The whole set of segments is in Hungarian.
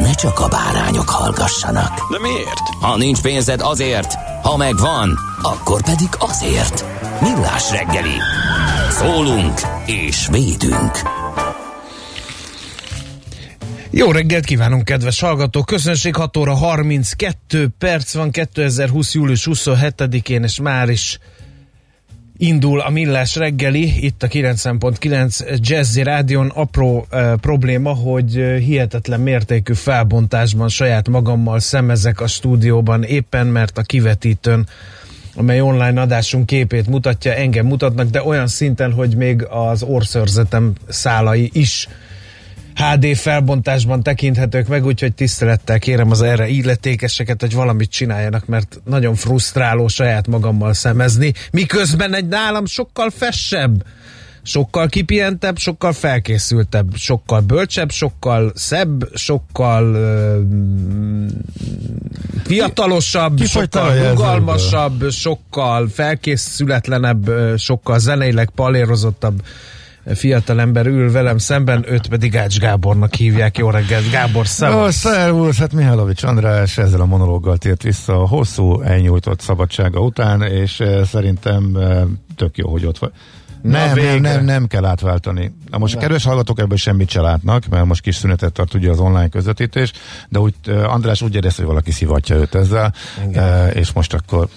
ne csak a bárányok hallgassanak. De miért? Ha nincs pénzed azért, ha megvan, akkor pedig azért. Millás reggeli. Szólunk és védünk. Jó reggelt kívánunk, kedves hallgatók! Közönség 6 óra 32 perc van 2020. július 27-én, és már is indul a Millás reggeli, itt a 90.9 Jazzy Rádion. Apró uh, probléma, hogy uh, hihetetlen mértékű felbontásban saját magammal szemezek a stúdióban éppen, mert a kivetítőn amely online adásunk képét mutatja, engem mutatnak, de olyan szinten, hogy még az orszörzetem szálai is HD felbontásban tekinthetők meg, úgyhogy tisztelettel kérem az erre illetékeseket, hogy valamit csináljanak, mert nagyon frusztráló saját magammal szemezni, miközben egy nálam sokkal fessebb, sokkal kipihentebb, sokkal felkészültebb, sokkal bölcsebb, sokkal szebb, sokkal uh, fiatalosabb, Ki- sokkal rugalmasabb, sokkal felkészületlenebb, sokkal zeneileg palérozottabb fiatalember ül velem szemben, őt pedig Ács Gábornak hívják. Jó reggelt, Gábor, Ó, szevasz! szervusz, hát Mihálovics András ezzel a monológgal tért vissza a hosszú elnyújtott szabadsága után, és eh, szerintem eh, tök jó, hogy ott vagy. Na, Nem, nem, végre. nem, nem kell átváltani. Na most a kedves hallgatók ebből semmit se látnak, mert most kis szünetet tart ugye az online közvetítés, de úgy eh, András úgy érez, hogy valaki szivatja őt ezzel, eh, és most akkor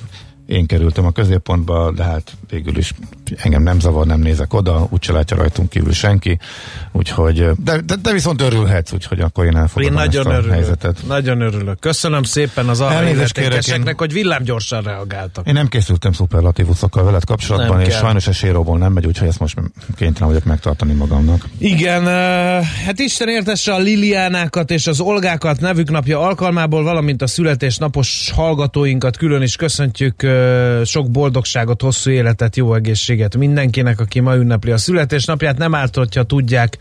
én kerültem a középpontba, de hát végül is engem nem zavar, nem nézek oda, úgyse látja rajtunk kívül senki, úgyhogy, de, de, de viszont örülhetsz, úgyhogy akkor én Én elfogadom nagyon ezt a örülök. helyzetet. Nagyon örülök. Köszönöm szépen az arra illetékeseknek, én- hogy villámgyorsan reagáltak. Én nem készültem szuperlatívuszokkal veled kapcsolatban, Nem és kell. sajnos a séróból nem megy, úgyhogy ezt most kénytelen vagyok megtartani magamnak. Igen, hát Isten értesse a Liliánákat és az Olgákat nevük napja alkalmából, valamint a születésnapos hallgatóinkat külön is köszöntjük. Sok boldogságot, hosszú életet, jó egészséget mindenkinek, aki ma ünnepli a születésnapját. Nem árt, hogyha tudják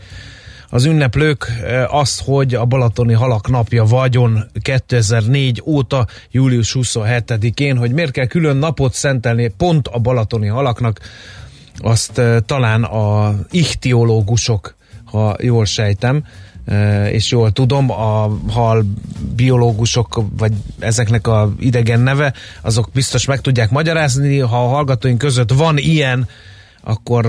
az ünneplők azt, hogy a Balatoni Halak napja vagyon 2004 óta, július 27-én, hogy miért kell külön napot szentelni pont a Balatoni Halaknak, azt talán a ichtiológusok, ha jól sejtem, és jól tudom, a hal biológusok, vagy ezeknek a idegen neve, azok biztos meg tudják magyarázni, ha a hallgatóink között van ilyen, akkor,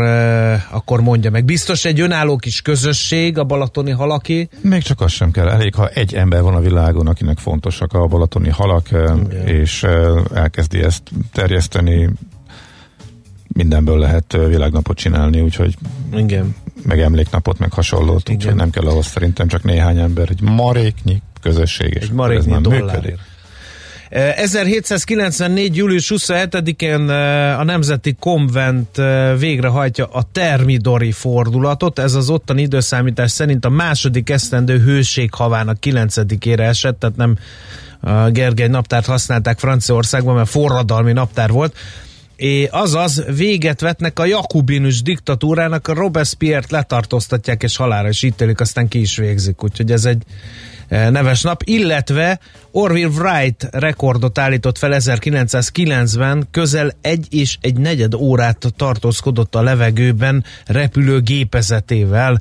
akkor mondja meg. Biztos egy önálló kis közösség a balatoni halaki. Még csak az sem kell. Elég, ha egy ember van a világon, akinek fontosak a balatoni halak, eh, és elkezdi ezt terjeszteni, mindenből lehet eh, világnapot csinálni, úgyhogy Igen. Meg emléknapot, meg hasonlót, úgyhogy nem kell ahhoz szerintem csak néhány ember, egy maréknyi közösség, és Egy ez maréknyi már dollárért. működik. Eh, 1794. július 27-én eh, a Nemzeti Konvent eh, végrehajtja a Termidori fordulatot. Ez az ottani időszámítás szerint a második esztendő hőséghavának 9-ére esett, tehát nem Gergely naptárt használták Franciaországban, mert forradalmi naptár volt. É, azaz véget vetnek a jakubinus diktatúrának, a Robespierre-t letartóztatják és halára is ítélik, aztán ki is végzik. Úgyhogy ez egy eh, neves nap, illetve Orville Wright rekordot állított fel 1909-ben, közel egy és egy negyed órát tartózkodott a levegőben repülő gépezetével.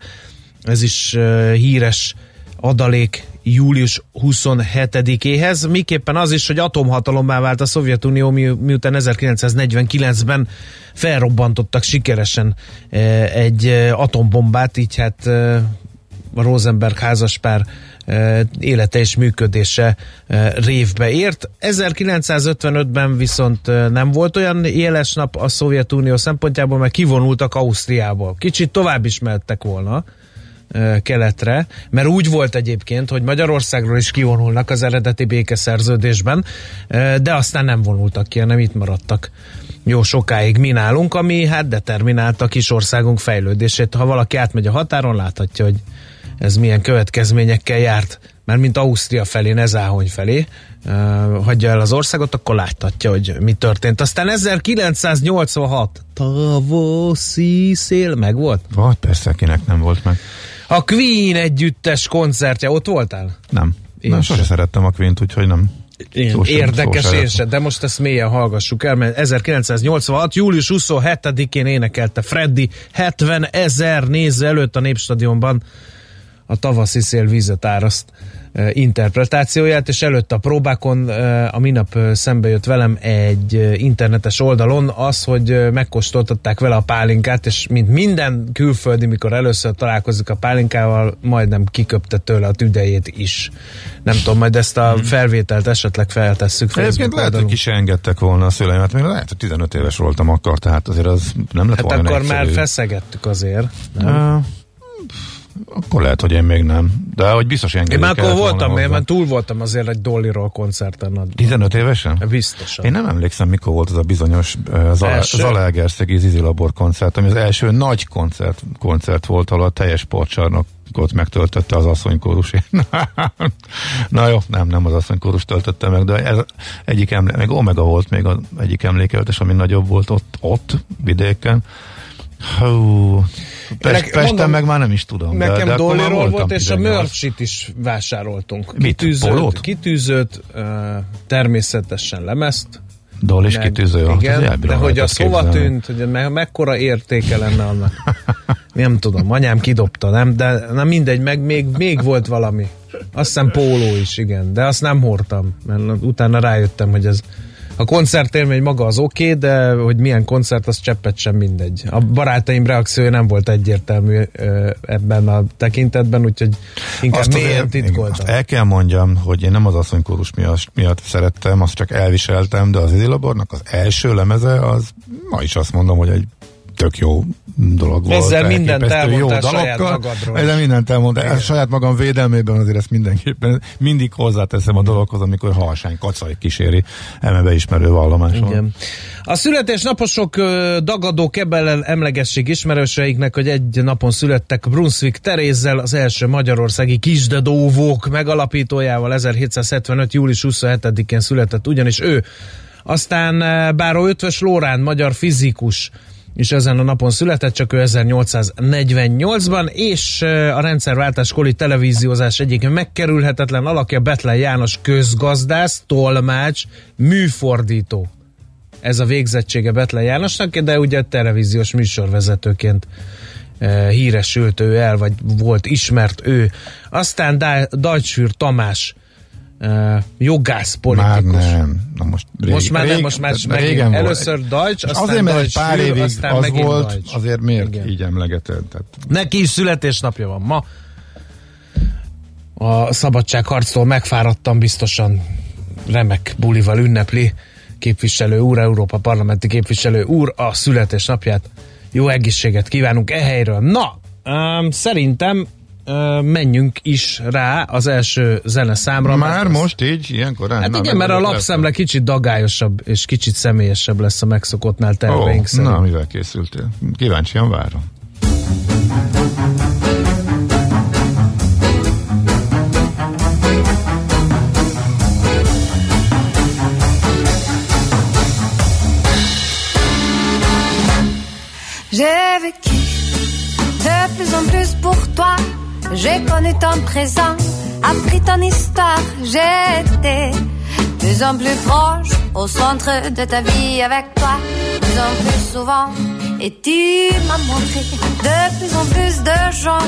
Ez is uh, híres adalék július 27-éhez, miképpen az is, hogy atomhatalommá vált a Szovjetunió, mi, miután 1949-ben felrobbantottak sikeresen eh, egy eh, atombombát, így hát eh, a Rosenberg házaspár e, élete és működése e, révbe ért. 1955-ben viszont e, nem volt olyan éles nap a Szovjetunió szempontjából, mert kivonultak Ausztriából. Kicsit tovább is mehettek volna e, keletre, mert úgy volt egyébként, hogy Magyarországról is kivonulnak az eredeti békeszerződésben, de aztán nem vonultak ki, hanem itt maradtak jó sokáig mi nálunk, ami hát determinálta a kis országunk fejlődését. Ha valaki átmegy a határon, láthatja, hogy ez milyen következményekkel járt, mert mint Ausztria felé, Nezáhony felé uh, hagyja el az országot, akkor láthatja, hogy mi történt. Aztán 1986 tavaszi szél meg volt? Vagy persze, kinek nem volt meg. A Queen együttes koncertje, ott voltál? Nem. Én nem, sose szerettem a Queen-t, úgyhogy nem. Én, Szó sem- érdekes szó én sem, de most ezt mélyen hallgassuk el, mert 1986. július 27-én énekelte Freddy 70 ezer néző előtt a Népstadionban a tavaszi szél vízet áraszt interpretációját, és előtt a próbákon eh, a minap eh, szembe jött velem egy eh, internetes oldalon az, hogy eh, megkóstoltatták vele a pálinkát, és mint minden külföldi, mikor először találkozik a pálinkával, majdnem kiköpte tőle a tüdejét is. Nem tudom, majd ezt a felvételt esetleg feltesszük. Egyébként lehet, hogy ki engedtek volna a szüleimet, mert lehet, hogy 15 éves voltam akkor, tehát azért az nem lett Hát volna akkor egyszerű. már feszegettük azért. Nem? Á, Akkor lehet, hogy én még nem. De hogy biztos Én engedély már akkor voltam, én már túl voltam azért egy Dollyról koncerten. 15 évesen? Biztosan. Én nem emlékszem, mikor volt az a bizonyos uh? Zalaegerszegi Zizi Labor koncert, ami az első nagy koncert, koncert volt, ahol a teljes sportcsarnokot megtöltötte az asszonykórus. Na jó, nem, nem az asszonykórus töltötte meg, de ez egyik emlék, meg Omega volt még az egyik emlékeltes, ami nagyobb volt ott, ott vidéken. Hú, Pest, Nek- Pesten mondom, meg már nem is tudom. Nekem de, volt, és a 18. Murphy-t is vásároltunk. Mit? Polót? kitűzőt uh, természetesen lemezt. Is meg- kitűző. Igen, de hogy az hova tűnt, hogy me- mekkora értéke lenne annak. Nem tudom, anyám kidobta, nem? De na mindegy, meg még, még volt valami. Azt hiszem póló is, igen. De azt nem hordtam, mert utána rájöttem, hogy ez a koncertélmény maga az oké, okay, de hogy milyen koncert, az cseppet sem mindegy. A barátaim reakciója nem volt egyértelmű ebben a tekintetben, úgyhogy inkább Azt mélyen titkoltam. Azt el kell mondjam, hogy én nem az asszonykórus miatt, miatt szerettem, azt csak elviseltem, de az Izi Labornak az első lemeze, az ma is azt mondom, hogy egy tök jó dolog volt. Ezzel mindent elmondtál saját magadról. Ezzel mindent elmondtál. A saját magam védelmében azért ezt mindenképpen mindig hozzáteszem a dologhoz, amikor halsány kacaj kíséri eme beismerő vallomáson. Igen. A születésnaposok dagadó kebellel emlegesség ismerőseiknek, hogy egy napon születtek Brunswick Terézzel, az első magyarországi kisdedóvók megalapítójával 1775. július 27-én született ugyanis ő. Aztán Báró Ötvös Lórán, magyar fizikus, és ezen a napon született, csak ő 1848-ban, és a rendszerváltáskori televíziózás egyik megkerülhetetlen alakja Betlen János közgazdász, tolmács, műfordító. Ez a végzettsége Betlen Jánosnak, de ugye televíziós műsorvezetőként híresült ő el, vagy volt ismert ő. Aztán Dajcsűr Tamás, jogász Már politikus. nem. Na most, rég, Most már nem, rég- most már megint. régen volt. Először Deutsch, aztán azért, mert egy pár évig aztán az volt, Deutsch. azért miért Igen. így emlegeted? Tehát Neki is születésnapja van ma. A szabadságharctól megfáradtam, biztosan remek bulival ünnepli képviselő úr, Európa parlamenti képviselő úr a születésnapját. Jó egészséget kívánunk e helyről. Na, um, szerintem menjünk is rá az első zeneszámra. Már mert az- most így, ilyen korán? Hát Na, igen, mert a lapszemle kicsit dagályosabb és kicsit személyesebb lesz a megszokottnál terveink Ó, szerint. na, mivel készültél? Kíváncsian várom. J'ai vécu de plus en plus pour toi. J'ai connu ton présent, appris ton histoire. De plus en plus proche au centre de ta vie avec toi. Plus en plus souvent. Et tu m'as montré de plus en plus de gens.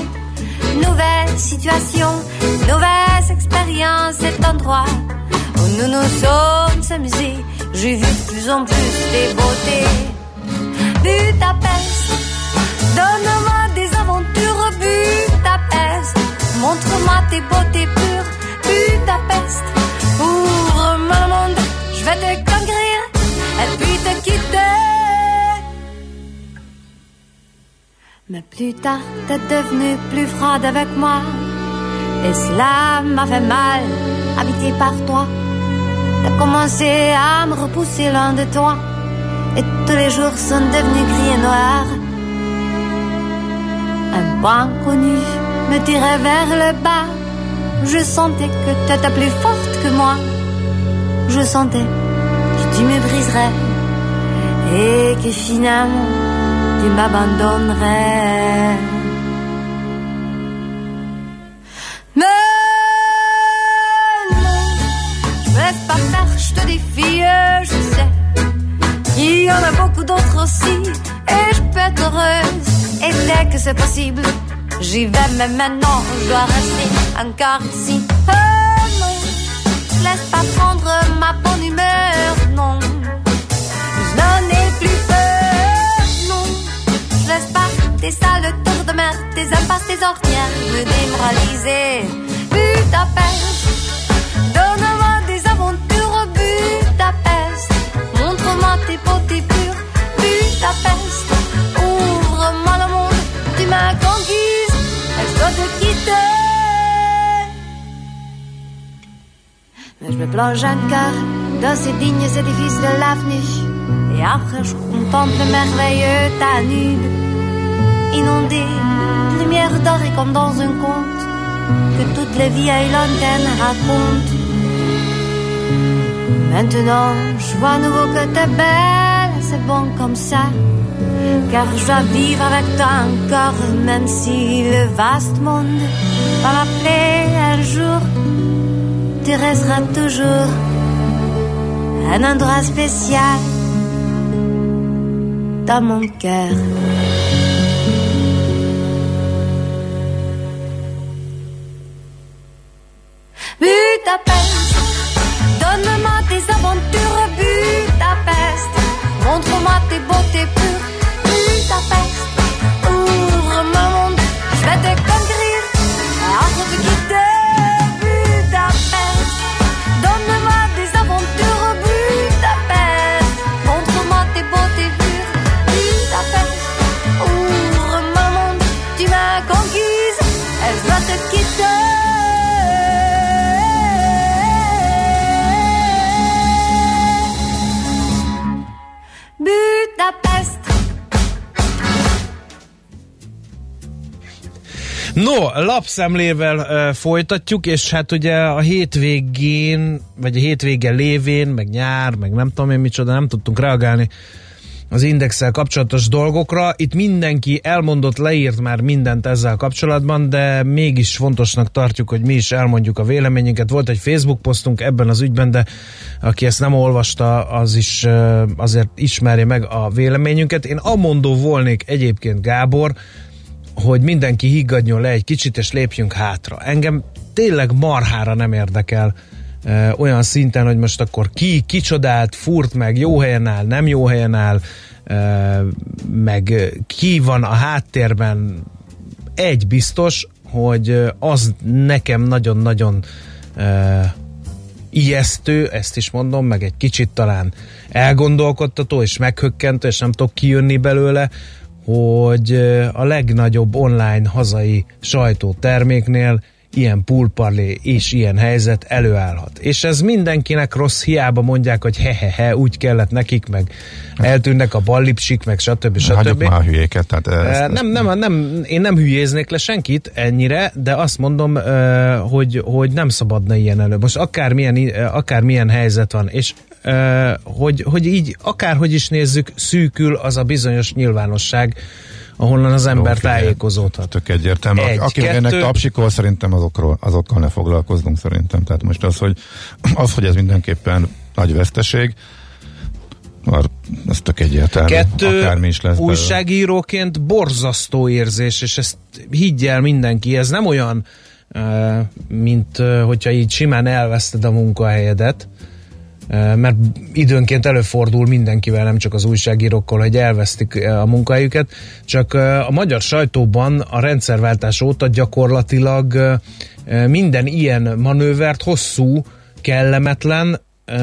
Nouvelles situations, nouvelles expériences, cet endroit où nous nous sommes amusés. J'ai vu de plus en plus tes beautés. Budapest, donne-moi des aventures, Budapest. Montre-moi tes beautés pures, Budapest. Ouvre-moi monde, je vais te conquérir et puis te quitter. Mais plus tard, t'es devenue plus froide avec moi. Et cela m'a fait mal, habité par toi. T'as commencé à me repousser loin de toi. Et tous les jours sont devenus gris et noirs. Un point connu me tirait vers le bas. Je sentais que t'étais plus forte que moi. Je sentais que tu me briserais et que finalement tu m'abandonnerais. Mais non, je laisse pas faire, je te défie, je sais. Il y en a beaucoup d'autres aussi, et je peux être heureuse. Et dès que c'est possible, j'y vais, mais maintenant je dois rester encore ici. Oh non, laisse pas prendre ma bonne humeur, non. Je n'en ai plus peur, non. Je laisse pas tes sales tours de mer, tes impasses, tes ornières me démoraliser. Budapest, donne-moi des aventures, Budapest. Montre-moi tes beautés pures, Budapest. Ouvre-moi le monde, tu m'as conquise, te. Mais je me plonge encore dans ces dignes édifices de l'avenir. Et après, je contemple le merveilleux Danube, inondé de lumière dorée comme dans un conte que toutes les vieilles lanternes racontent. Maintenant, je vois à nouveau que t'es belle, c'est bon comme ça. Car je dois vivre avec toi encore, même si le vaste monde va m'appeler un jour. Tu resteras toujours un endroit spécial dans mon cœur. Lapszemlével uh, folytatjuk, és hát ugye a hétvégén, vagy a hétvége lévén, meg nyár, meg nem tudom én micsoda, nem tudtunk reagálni az indexel kapcsolatos dolgokra. Itt mindenki elmondott, leírt már mindent ezzel kapcsolatban, de mégis fontosnak tartjuk, hogy mi is elmondjuk a véleményünket. Volt egy Facebook posztunk ebben az ügyben, de aki ezt nem olvasta, az is azért ismerje meg a véleményünket. Én amondó volnék egyébként Gábor, hogy mindenki higgadjon le egy kicsit, és lépjünk hátra. Engem tényleg marhára nem érdekel ö, olyan szinten, hogy most akkor ki, kicsodált, furt meg, jó helyen áll, nem jó helyen áll, ö, meg ki van a háttérben. Egy biztos, hogy az nekem nagyon-nagyon ö, ijesztő, ezt is mondom, meg egy kicsit talán elgondolkodtató és meghökkentő, és nem tudok kijönni belőle, hogy a legnagyobb online hazai sajtóterméknél ilyen pulparlé és ilyen helyzet előállhat. És ez mindenkinek rossz, hiába mondják, hogy hehehe, úgy kellett nekik, meg eltűnnek a ballipsik, meg stb. stb. Hagyjuk már a hülyéket. Tehát ezt, ezt, nem, nem, nem, én nem hülyéznék le senkit ennyire, de azt mondom, hogy, hogy nem szabadna ilyen elő. Most akármilyen, akármilyen helyzet van, és hogy, hogy így akárhogy is nézzük, szűkül az a bizonyos nyilvánosság, ahonnan az ember Jó, tájékozódhat. Tök egyértelmű. Egy, Aki kettő- ennek tapsikol, szerintem azokról, azokkal ne foglalkoznunk szerintem. Tehát most az, hogy, az, hogy ez mindenképpen nagy veszteség, ez tök egyértelmű. Kettő, Akármi is lesz belőle. újságíróként borzasztó érzés, és ezt higgyel mindenki, ez nem olyan, mint hogyha így simán elveszted a munkahelyedet, mert időnként előfordul mindenkivel, nem csak az újságírókkal, hogy elvesztik a munkahelyüket, csak a magyar sajtóban a rendszerváltás óta gyakorlatilag minden ilyen manővert hosszú, kellemetlen,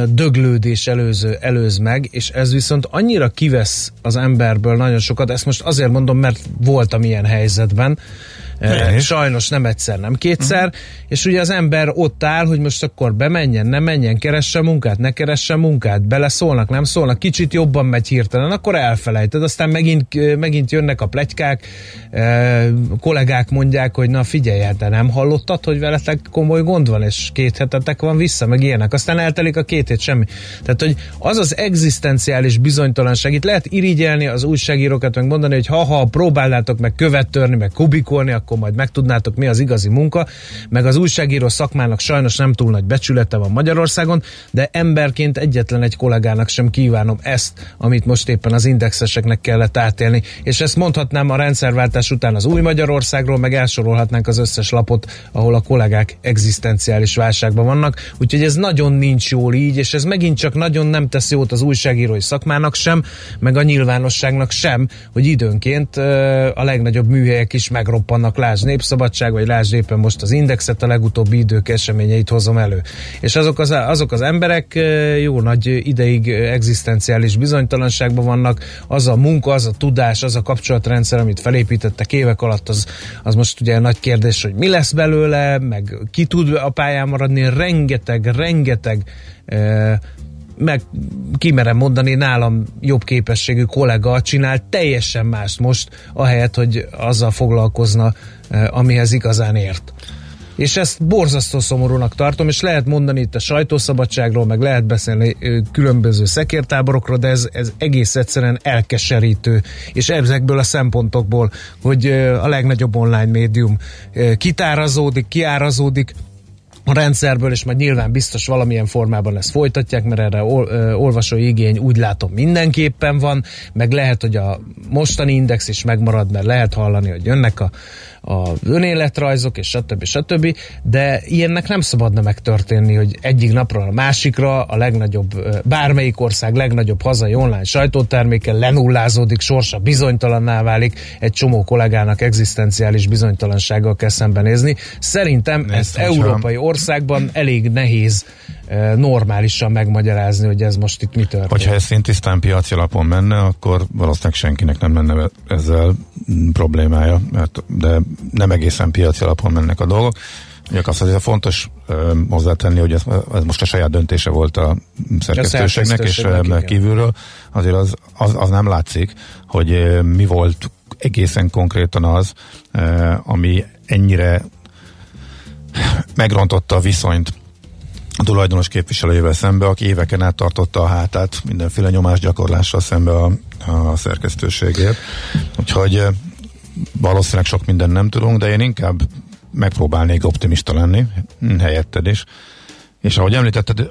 döglődés előző, előz meg, és ez viszont annyira kivesz az emberből nagyon sokat, ezt most azért mondom, mert voltam ilyen helyzetben, Én. Sajnos nem egyszer, nem kétszer, uh-huh. és ugye az ember ott áll, hogy most akkor bemenjen, nem menjen, keresse munkát, ne keresse munkát, beleszólnak, nem szólnak, kicsit jobban megy hirtelen, akkor elfelejted, aztán megint, megint jönnek a plegykák, kollégák mondják, hogy na figyelj, hát te nem hallottad, hogy veletek komoly gond van, és két hetetek van vissza, meg ilyenek, aztán eltelik a két hét semmi. Tehát, hogy az az egzisztenciális bizonytalanság, itt lehet irigyelni az újságírókat, meg mondani, hogy ha-ha próbálnátok meg követ törni, meg kubikolni, akkor majd megtudnátok, mi az igazi munka, meg az újságíró szakmának sajnos nem túl nagy becsülete van Magyarországon, de emberként egyetlen egy kollégának sem kívánom ezt, amit most éppen az indexeseknek kellett átélni. És ezt mondhatnám a rendszerváltás után az új Magyarországról, meg elsorolhatnánk az összes lapot, ahol a kollégák egzisztenciális válságban vannak. Úgyhogy ez nagyon nincs jól így, és ez megint csak nagyon nem tesz jót az újságírói szakmának sem, meg a nyilvánosságnak sem, hogy időnként a legnagyobb műhelyek is megroppannak, lásd Népszabadság, vagy lásd éppen most az Indexet, a legutóbbi idők eseményeit hozom elő. És azok az, azok az emberek jó nagy ideig egzisztenciális bizonytalanságban vannak, az a munka, az a tudás, az a kapcsolatrendszer, amit felépítettek évek alatt, az, az most ugye nagy kérdés, hogy mi lesz belőle, meg ki tud a pályán maradni, rengeteg, rengeteg meg kimerem mondani, nálam jobb képességű kollega csinál teljesen mást most, ahelyett, hogy azzal foglalkozna, eh, amihez igazán ért. És ezt borzasztó szomorúnak tartom, és lehet mondani itt a sajtószabadságról, meg lehet beszélni ö, különböző szekértáborokról, de ez, ez egész egyszerűen elkeserítő. És ezekből a szempontokból, hogy ö, a legnagyobb online médium kitárazódik, kiárazódik, a rendszerből, és majd nyilván biztos valamilyen formában ezt folytatják, mert erre ol, ö, olvasói igény úgy látom mindenképpen van, meg lehet, hogy a mostani index is megmarad, mert lehet hallani, hogy jönnek a, a önéletrajzok, és stb. stb. De ilyennek nem szabadna megtörténni, hogy egyik napról a másikra a legnagyobb, bármelyik ország legnagyobb hazai online sajtóterméke lenullázódik, sorsa bizonytalanná válik, egy csomó kollégának egzisztenciális bizonytalansággal kell szembenézni. Szerintem Nézd, ezt európai országban elég nehéz eh, normálisan megmagyarázni, hogy ez most itt mi történik. Hogyha ez szintisztán piaci alapon menne, akkor valószínűleg senkinek nem lenne ezzel problémája, mert, de nem egészen piaci alapon mennek a dolgok. Ugye azt azért fontos ö, hozzátenni, hogy ez, ez most a saját döntése volt a szerkesztőségnek, és szerkesztőségnek, ö, igen. kívülről azért az, az, az nem látszik, hogy mi volt egészen konkrétan az, ami ennyire megrontotta a viszonyt a tulajdonos képviselőjével szembe, aki éveken át tartotta a hátát mindenféle nyomásgyakorlással szembe a, a szerkesztőségért. Úgyhogy valószínűleg sok minden nem tudunk, de én inkább megpróbálnék optimista lenni, helyetted is. És ahogy említetted,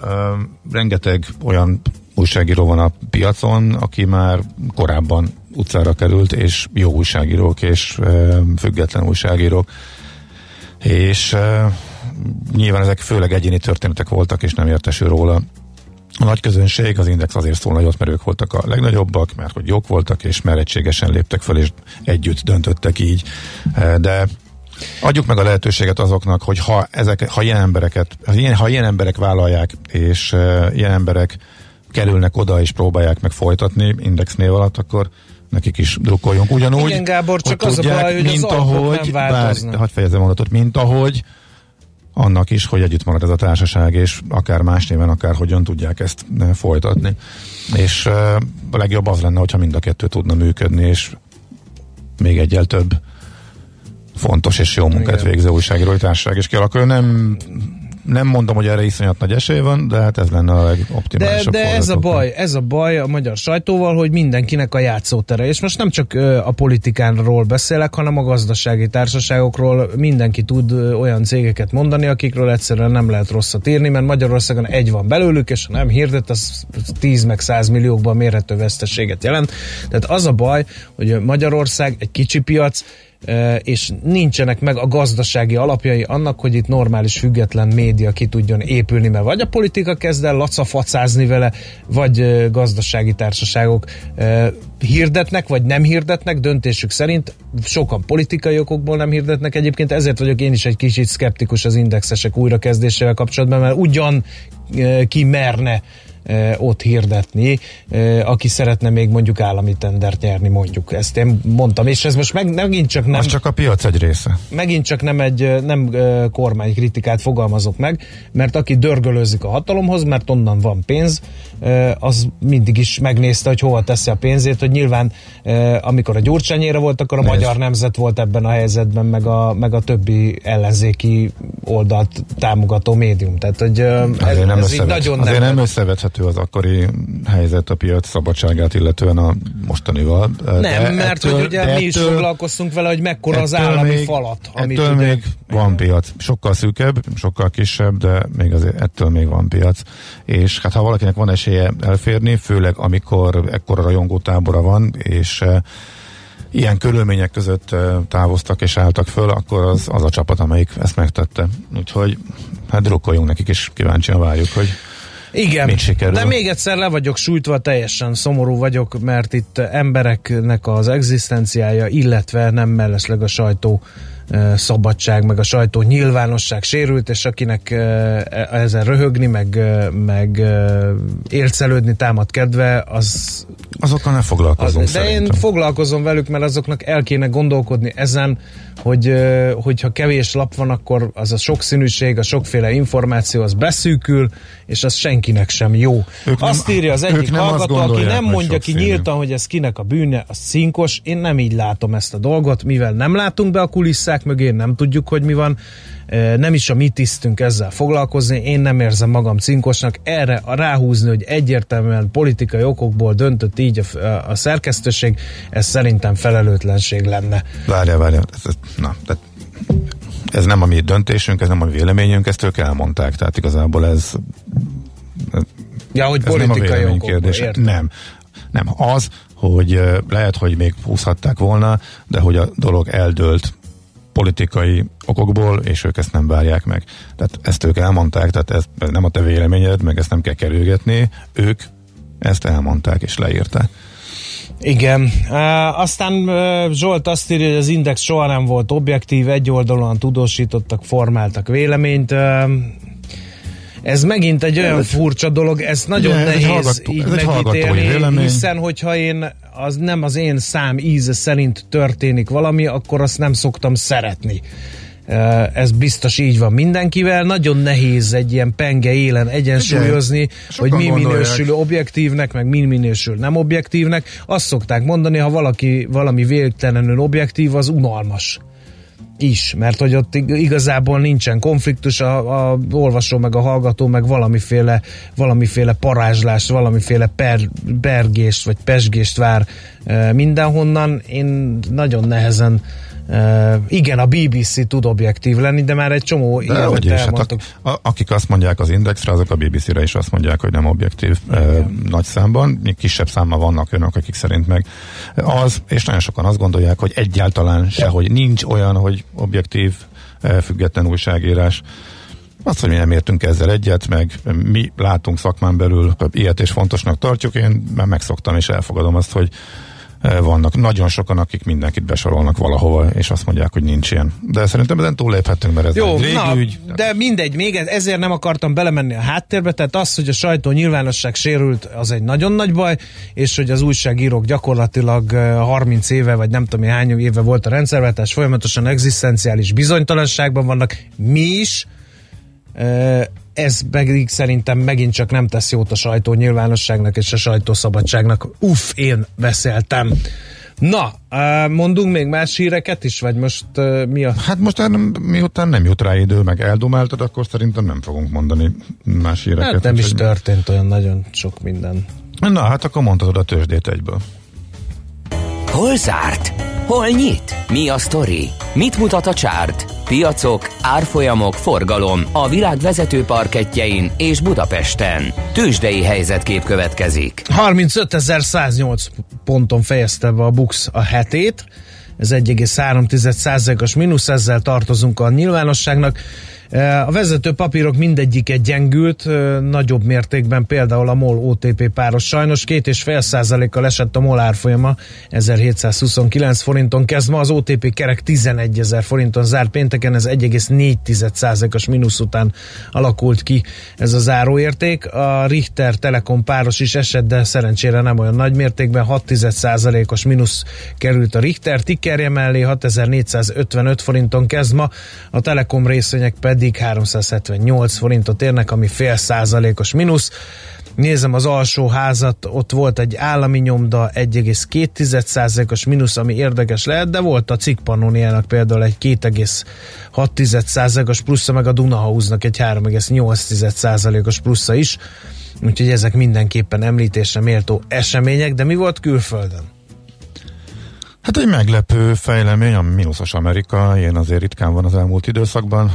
rengeteg olyan újságíró van a piacon, aki már korábban utcára került, és jó újságírók, és független újságírók. És nyilván ezek főleg egyéni történetek voltak, és nem értesül róla a nagy közönség, az Index azért szól nagyot, mert ők voltak a legnagyobbak, mert hogy jók voltak, és mert egységesen léptek fel, és együtt döntöttek így. De adjuk meg a lehetőséget azoknak, hogy ha, ezek, ha ilyen embereket, ha ilyen, ha ilyen emberek vállalják, és ilyen emberek kerülnek oda, és próbálják meg folytatni Index név alatt, akkor nekik is drukkoljunk. Ugyanúgy, Igen, Gábor, csak az a baj, hogy az mint alkot ahogy, nem változnak. Bár, hadd fejezem mondatot, mint ahogy annak is, hogy együtt marad ez a társaság, és akár más néven, akár hogyan tudják ezt eh, folytatni. És eh, a legjobb az lenne, hogyha mind a kettő tudna működni, és még egyel több fontos és jó munkát Igen. végző újságírói társaság is kialakul. Nem, nem mondom, hogy erre iszonyat nagy esély van, de hát ez lenne a De, legoptimálisabb. de ez a baj, ez a baj a magyar sajtóval, hogy mindenkinek a játszótere. És most nem csak a politikánról beszélek, hanem a gazdasági társaságokról. Mindenki tud olyan cégeket mondani, akikről egyszerűen nem lehet rosszat írni, mert Magyarországon egy van belőlük, és ha nem hirdet, az 10 meg 100 milliókban mérhető veszteséget jelent. Tehát az a baj, hogy Magyarország egy kicsi piac, és nincsenek meg a gazdasági alapjai annak, hogy itt normális független média ki tudjon épülni, mert vagy a politika kezd el lacafacázni vele, vagy gazdasági társaságok hirdetnek, vagy nem hirdetnek, döntésük szerint sokan politikai okokból nem hirdetnek. Egyébként ezért vagyok én is egy kicsit szkeptikus az indexesek újrakezdésével kapcsolatban, mert ugyan ki merne ott hirdetni, aki szeretne még mondjuk állami tendert nyerni, mondjuk. Ezt én mondtam, és ez most meg, megint csak nem... Az csak a piac egy része. Megint csak nem egy nem kormánykritikát fogalmazok meg, mert aki dörgölőzik a hatalomhoz, mert onnan van pénz, az mindig is megnézte, hogy hova teszi a pénzét, hogy nyilván amikor a gyurcsányére volt, akkor a Nézd. magyar nemzet volt ebben a helyzetben, meg a, meg a többi ellenzéki oldalt támogató médium. Tehát, hogy ez, azért nem, ez összevet, nagyon nem, nem összevethető az akkori helyzet a piac szabadságát, illetően a mostanival. Nem, de mert ettől, hogy ugye mi is foglalkoztunk vele, hogy mekkora az állami még, falat. Amit ettől ugye, még van piac. Sokkal szűkebb, sokkal kisebb, de még azért ettől még van piac. És hát ha valakinek van esélye elférni, főleg amikor ekkora rajongó tábora van, és ilyen körülmények között távoztak és álltak föl, akkor az, az a csapat, amelyik ezt megtette. Úgyhogy hát drukkoljunk nekik, és kíváncsian várjuk, hogy igen, de még egyszer le vagyok sújtva, teljesen szomorú vagyok, mert itt embereknek az egzisztenciája, illetve nem mellesleg a sajtó szabadság, meg a sajtó nyilvánosság sérült, és akinek e, ezen röhögni, meg, meg ércelődni támad kedve, az... Azokkal ne foglalkozunk az, De szerintem. én foglalkozom velük, mert azoknak el kéne gondolkodni ezen, hogy hogyha kevés lap van, akkor az a sokszínűség, a sokféle információ, az beszűkül, és az senkinek sem jó. Ők azt nem, írja az egyik hallgató, aki nem mondja ki nyíltan, hogy ez kinek a bűne, az cinkos. Én nem így látom ezt a dolgot, mivel nem látunk be a kulisszák mögé, nem tudjuk, hogy mi van, nem is a mi tisztünk ezzel foglalkozni, én nem érzem magam cinkosnak, erre a ráhúzni, hogy egyértelműen politikai okokból döntött így a, a szerkesztőség, ez szerintem felelőtlenség lenne. Várja, várja, ez, ez, na, tehát ez nem a mi döntésünk, ez nem a véleményünk, ezt ők elmondták, tehát igazából ez, ez Ja, hogy ez politikai nem a kérdés. Nem. Nem, az, hogy lehet, hogy még húzhatták volna, de hogy a dolog eldőlt politikai okokból, és ők ezt nem várják meg. Tehát ezt ők elmondták, tehát ez, nem a te véleményed, meg ezt nem kell kerülgetni, ők ezt elmondták és leírták. Igen. Aztán Zsolt azt írja, hogy az Index soha nem volt objektív, egy oldalon tudósítottak, formáltak véleményt. Ez megint egy olyan ez furcsa dolog, ez nagyon igen, nehéz hallgató, így megítélni, hiszen hogyha én, az nem az én szám íze szerint történik valami, akkor azt nem szoktam szeretni. Ez biztos így van mindenkivel. Nagyon nehéz egy ilyen penge élen egyensúlyozni, hogy mi minősül objektívnek, meg mi minősül nem objektívnek. Azt szokták mondani, ha valaki valami végtelenül objektív, az unalmas is, mert hogy ott igazából nincsen konfliktus, a, a olvasó meg a hallgató meg valamiféle, valamiféle parázslást, valamiféle per, bergést vagy pesgést vár e, mindenhonnan. Én nagyon nehezen Uh, igen, a BBC tud objektív lenni, de már egy csomó ilyenet elmondtuk. Hát a, akik azt mondják az Indexre, azok a BBC-re is azt mondják, hogy nem objektív uh, nagy számban. Még kisebb számmal vannak önök, akik szerint meg az, és nagyon sokan azt gondolják, hogy egyáltalán sehogy nincs olyan, hogy objektív, uh, független újságírás. Azt, hogy mi nem értünk ezzel egyet, meg mi látunk szakmán belül ilyet és fontosnak tartjuk, én már megszoktam és elfogadom azt, hogy vannak nagyon sokan, akik mindenkit besorolnak valahova, és azt mondják, hogy nincs ilyen. De szerintem ezen túlléphetünk, mert ez Jó, egy na, ügy. De mindegy, még ezért nem akartam belemenni a háttérbe, tehát az, hogy a sajtó nyilvánosság sérült, az egy nagyon nagy baj, és hogy az újságírók gyakorlatilag 30 éve, vagy nem tudom hány éve volt a rendszerváltás, folyamatosan egzisztenciális bizonytalanságban vannak, mi is, ez pedig szerintem megint csak nem tesz jót a sajtó nyilvánosságnak és a sajtószabadságnak. Uff, én beszéltem. Na, mondunk még más híreket is, vagy most mi a... Hát most nem, miután nem jut rá idő, meg eldumáltad, akkor szerintem nem fogunk mondani más híreket. Hát nem is történt olyan nagyon sok minden. Na, hát akkor mondhatod a tőzsdét egyből. Hol zárt? Hol nyit? Mi a sztori? Mit mutat a csárt? Piacok, árfolyamok, forgalom a világ vezető parketjein és Budapesten. Tősdei helyzetkép következik. 35.108 ponton fejezte be a Bux a hetét. ez 1,3%-os mínusz, ezzel tartozunk a nyilvánosságnak. A vezető papírok mindegyike gyengült, nagyobb mértékben például a MOL OTP páros. Sajnos két és fél százalékkal esett a MOL árfolyama, 1729 forinton kezd ma, az OTP kerek 11 ezer forinton zárt pénteken, ez 1,4 százalékos mínusz után alakult ki ez a záróérték. A Richter Telekom páros is esett, de szerencsére nem olyan nagy mértékben, 6 százalékos mínusz került a Richter tickerje mellé, 6455 forinton kezd ma, a Telekom részvények pedig pedig 378 forintot érnek, ami fél százalékos mínusz. Nézem az alsó házat, ott volt egy állami nyomda 1,2%-os mínusz, ami érdekes lehet, de volt a Cikkpannoniának például egy 2,6%-os plusza, meg a Dunahausnak egy 3,8%-os plusza is. Úgyhogy ezek mindenképpen említésre méltó események, de mi volt külföldön? Hát egy meglepő fejlemény, a mínuszos Amerika, ilyen azért ritkán van az elmúlt időszakban.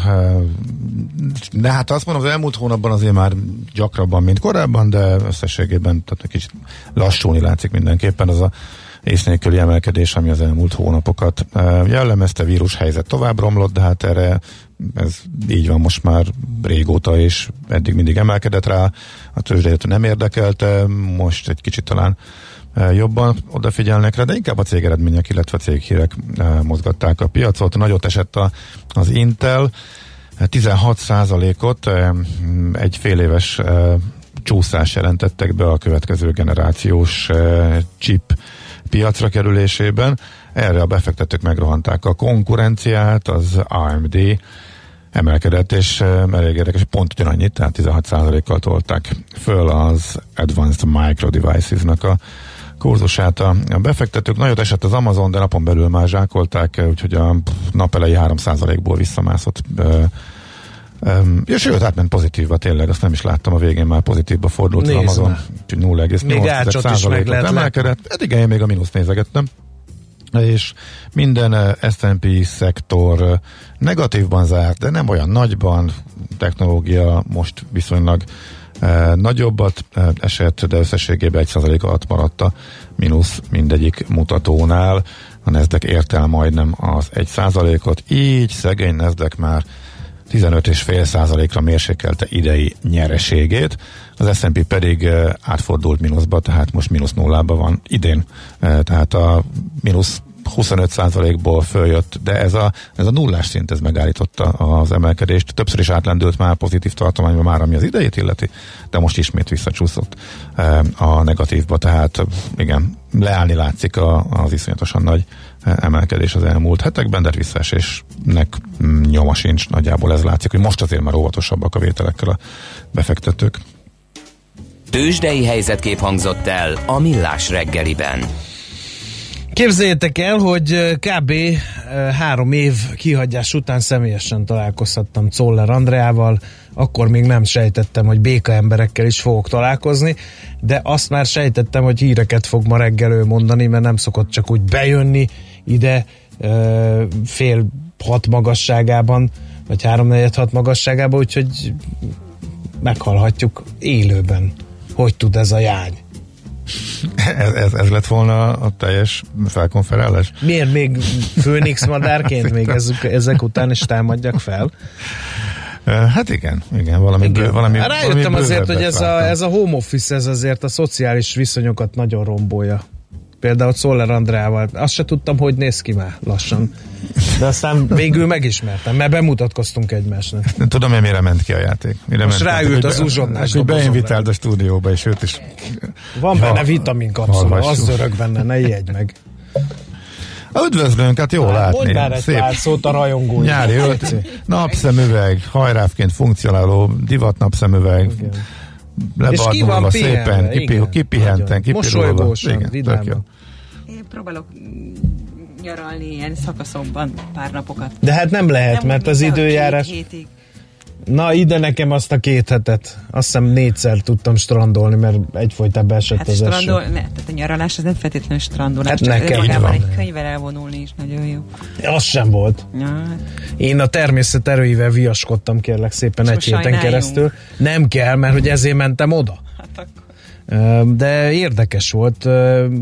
De hát azt mondom, az elmúlt hónapban azért már gyakrabban, mint korábban, de összességében tehát egy kicsit lassulni látszik mindenképpen az a ész nélküli emelkedés, ami az elmúlt hónapokat jellemezte, vírus helyzet tovább romlott, de hát erre ez így van most már régóta, és eddig mindig emelkedett rá, a tőzsdét nem érdekelte, most egy kicsit talán jobban odafigyelnek rá, de inkább a cégeredmények, illetve céghírek eh, mozgatták a piacot. Nagyot esett a, az Intel, 16%-ot eh, egy fél éves csúszás jelentettek be a következő generációs chip piacra kerülésében. Erre a befektetők megrohanták a konkurenciát, az AMD emelkedett, és elég érdekes, pont ugyanannyit, tehát 16%-kal tolták föl az Advanced Micro Devices-nak a kurzusát a, a befektetők. Nagyot esett az Amazon, de napon belül már zsákolták, úgyhogy a nap elejé 3%-ból visszamászott. Um, és sőt, átment pozitívba tényleg, azt nem is láttam a végén már pozitívba fordult Nézd az Amazon, úgyhogy 0,8%-ot emelkedett. Eddig én még a mínusz nézegettem és minden S&P szektor negatívban zárt, de nem olyan nagyban, technológia most viszonylag nagyobbat esett, de összességében 1% alatt maradt a mínusz mindegyik mutatónál. A Nasdaq ért el majdnem az 1%-ot, így szegény Nasdaq már 15,5%-ra mérsékelte idei nyereségét, az S&P pedig átfordult mínuszba, tehát most mínusz nullába van idén, tehát a mínusz 25%-ból följött, de ez a, ez a nullás szint ez megállította az emelkedést. Többször is átlendült már pozitív tartományba már, ami az idejét illeti, de most ismét visszacsúszott eh, a negatívba, tehát igen, leállni látszik a, az iszonyatosan nagy eh, emelkedés az elmúlt hetekben, de visszaesésnek nyoma sincs, nagyjából ez látszik, hogy most azért már óvatosabbak a vételekkel a befektetők. Tőzsdei helyzetkép hangzott el a Millás reggeliben. Képzeljétek el, hogy kb. három év kihagyás után személyesen találkozhattam Czoller Andreával, akkor még nem sejtettem, hogy béka emberekkel is fogok találkozni, de azt már sejtettem, hogy híreket fog ma reggel ő mondani, mert nem szokott csak úgy bejönni ide fél hat magasságában, vagy háromnegyed hat magasságában, úgyhogy meghallhatjuk élőben, hogy tud ez a jány. Ez, ez, ez lett volna a teljes felkonferálás? Miért még Főnix madárként még ezek, ezek után is támadjak fel? Hát igen, igen, valami, igen. Bő, valami Rájöttem valami azért, hogy ez a, ez a home office, ez azért a szociális viszonyokat nagyon rombolja. Például Szoller Andrával. Azt se tudtam, hogy néz ki már lassan. De aztán végül megismertem, mert bemutatkoztunk egymásnak. Tudom, hogy mire ment ki a játék. Mire Most ment ráült az uzsonnás. Hogy beinvitáld a stúdióba, és őt is... Van ja, benne vitamin kapszula, az zörög benne, ne ijedj meg. Üdvözlünk, hát jó hát, látni. Mondj már egy pár szót a rajongó. Nyári ölt, napszemüveg, hajrávként funkcionáló divat napszemüveg. És ki van szépen, kipi, kipihenten, kipirulva. Mosolygósan, vidáman. Én próbálok nyaralni ilyen szakaszokban pár napokat. De hát nem lehet, nem mert az időjárás... Hétig. Na, ide nekem azt a két hetet. Azt hiszem négyszer tudtam strandolni, mert egyfolytában esett hát az strandol, eső. Ne, tehát a nyaralás az nem feltétlenül strandolás. Hát nekem egy könyvvel elvonulni is nagyon jó. Az sem volt. Ja. Hát. Én a természet erőivel viaskodtam kérlek szépen Most egy héten keresztül. Nem kell, mert hogy ezért mentem oda. Hát akkor De érdekes volt.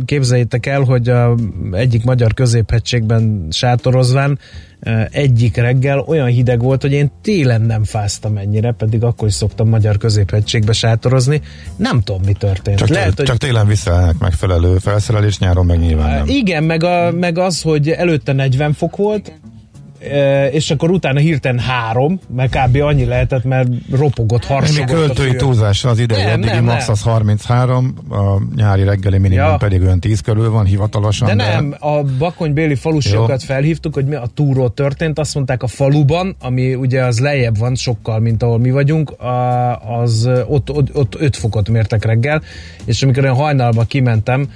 Képzeljétek el, hogy a egyik magyar középhegységben sátorozván egyik reggel olyan hideg volt, hogy én télen nem fáztam ennyire, pedig akkor is szoktam magyar középhegységbe sátorozni. Nem tudom, mi történt. Csak, Lehet, csak télen visszaállnak megfelelő felszerelés, nyáron meg nyilván nem. igen, meg, a, meg az, hogy előtte 40 fok volt, és akkor utána hirtelen három, mert kb. annyi lehetett, mert ropogott, harsogott költői fű. túlzás az idei Nem, eddigi max az 33, a nyári reggeli minimum Ja. pedig olyan 10 körül van hivatalosan. De nem, a bakonybéli falusiakat felhívtuk, hogy mi a túró történt, azt mondták a faluban, ami ugye az lejjebb van sokkal, mint ahol mi vagyunk, az ott, ott, ott 5 fokot mértek reggel, és amikor én hajnalba kimentem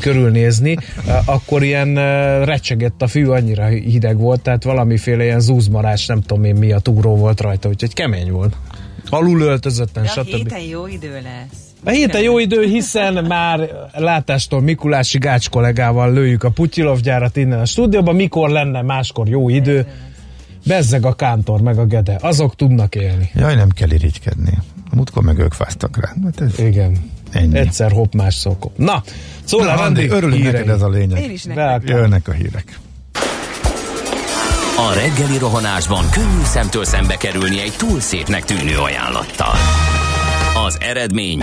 körülnézni, akkor ilyen recsegett a fű, annyira hideg volt, tehát valamiféle ilyen zúzmarás, nem tudom én mi a túró volt rajta, úgyhogy kemény volt. Alul öltözötten, De a stb. héten jó idő lesz. A héten jó idő, hiszen már látástól Mikulási Gács kollégával lőjük a Putyilovgyárat innen a stúdióban. Mikor lenne máskor jó idő? Bezzeg a Kántor meg a Gede. Azok tudnak élni. Jaj, nem kell irigykedni. A múltkor meg ők fáztak rá. Hát ez Igen. Ennyi. Egyszer hopp, más szokop. Na, szól Na, Andi, örülünk hírei. neked ez a lényeg. Én is nekem. Welcome. Jönnek a hírek. A reggeli rohanásban könnyű szemtől szembe kerülni egy túl szépnek tűnő ajánlattal. Az eredmény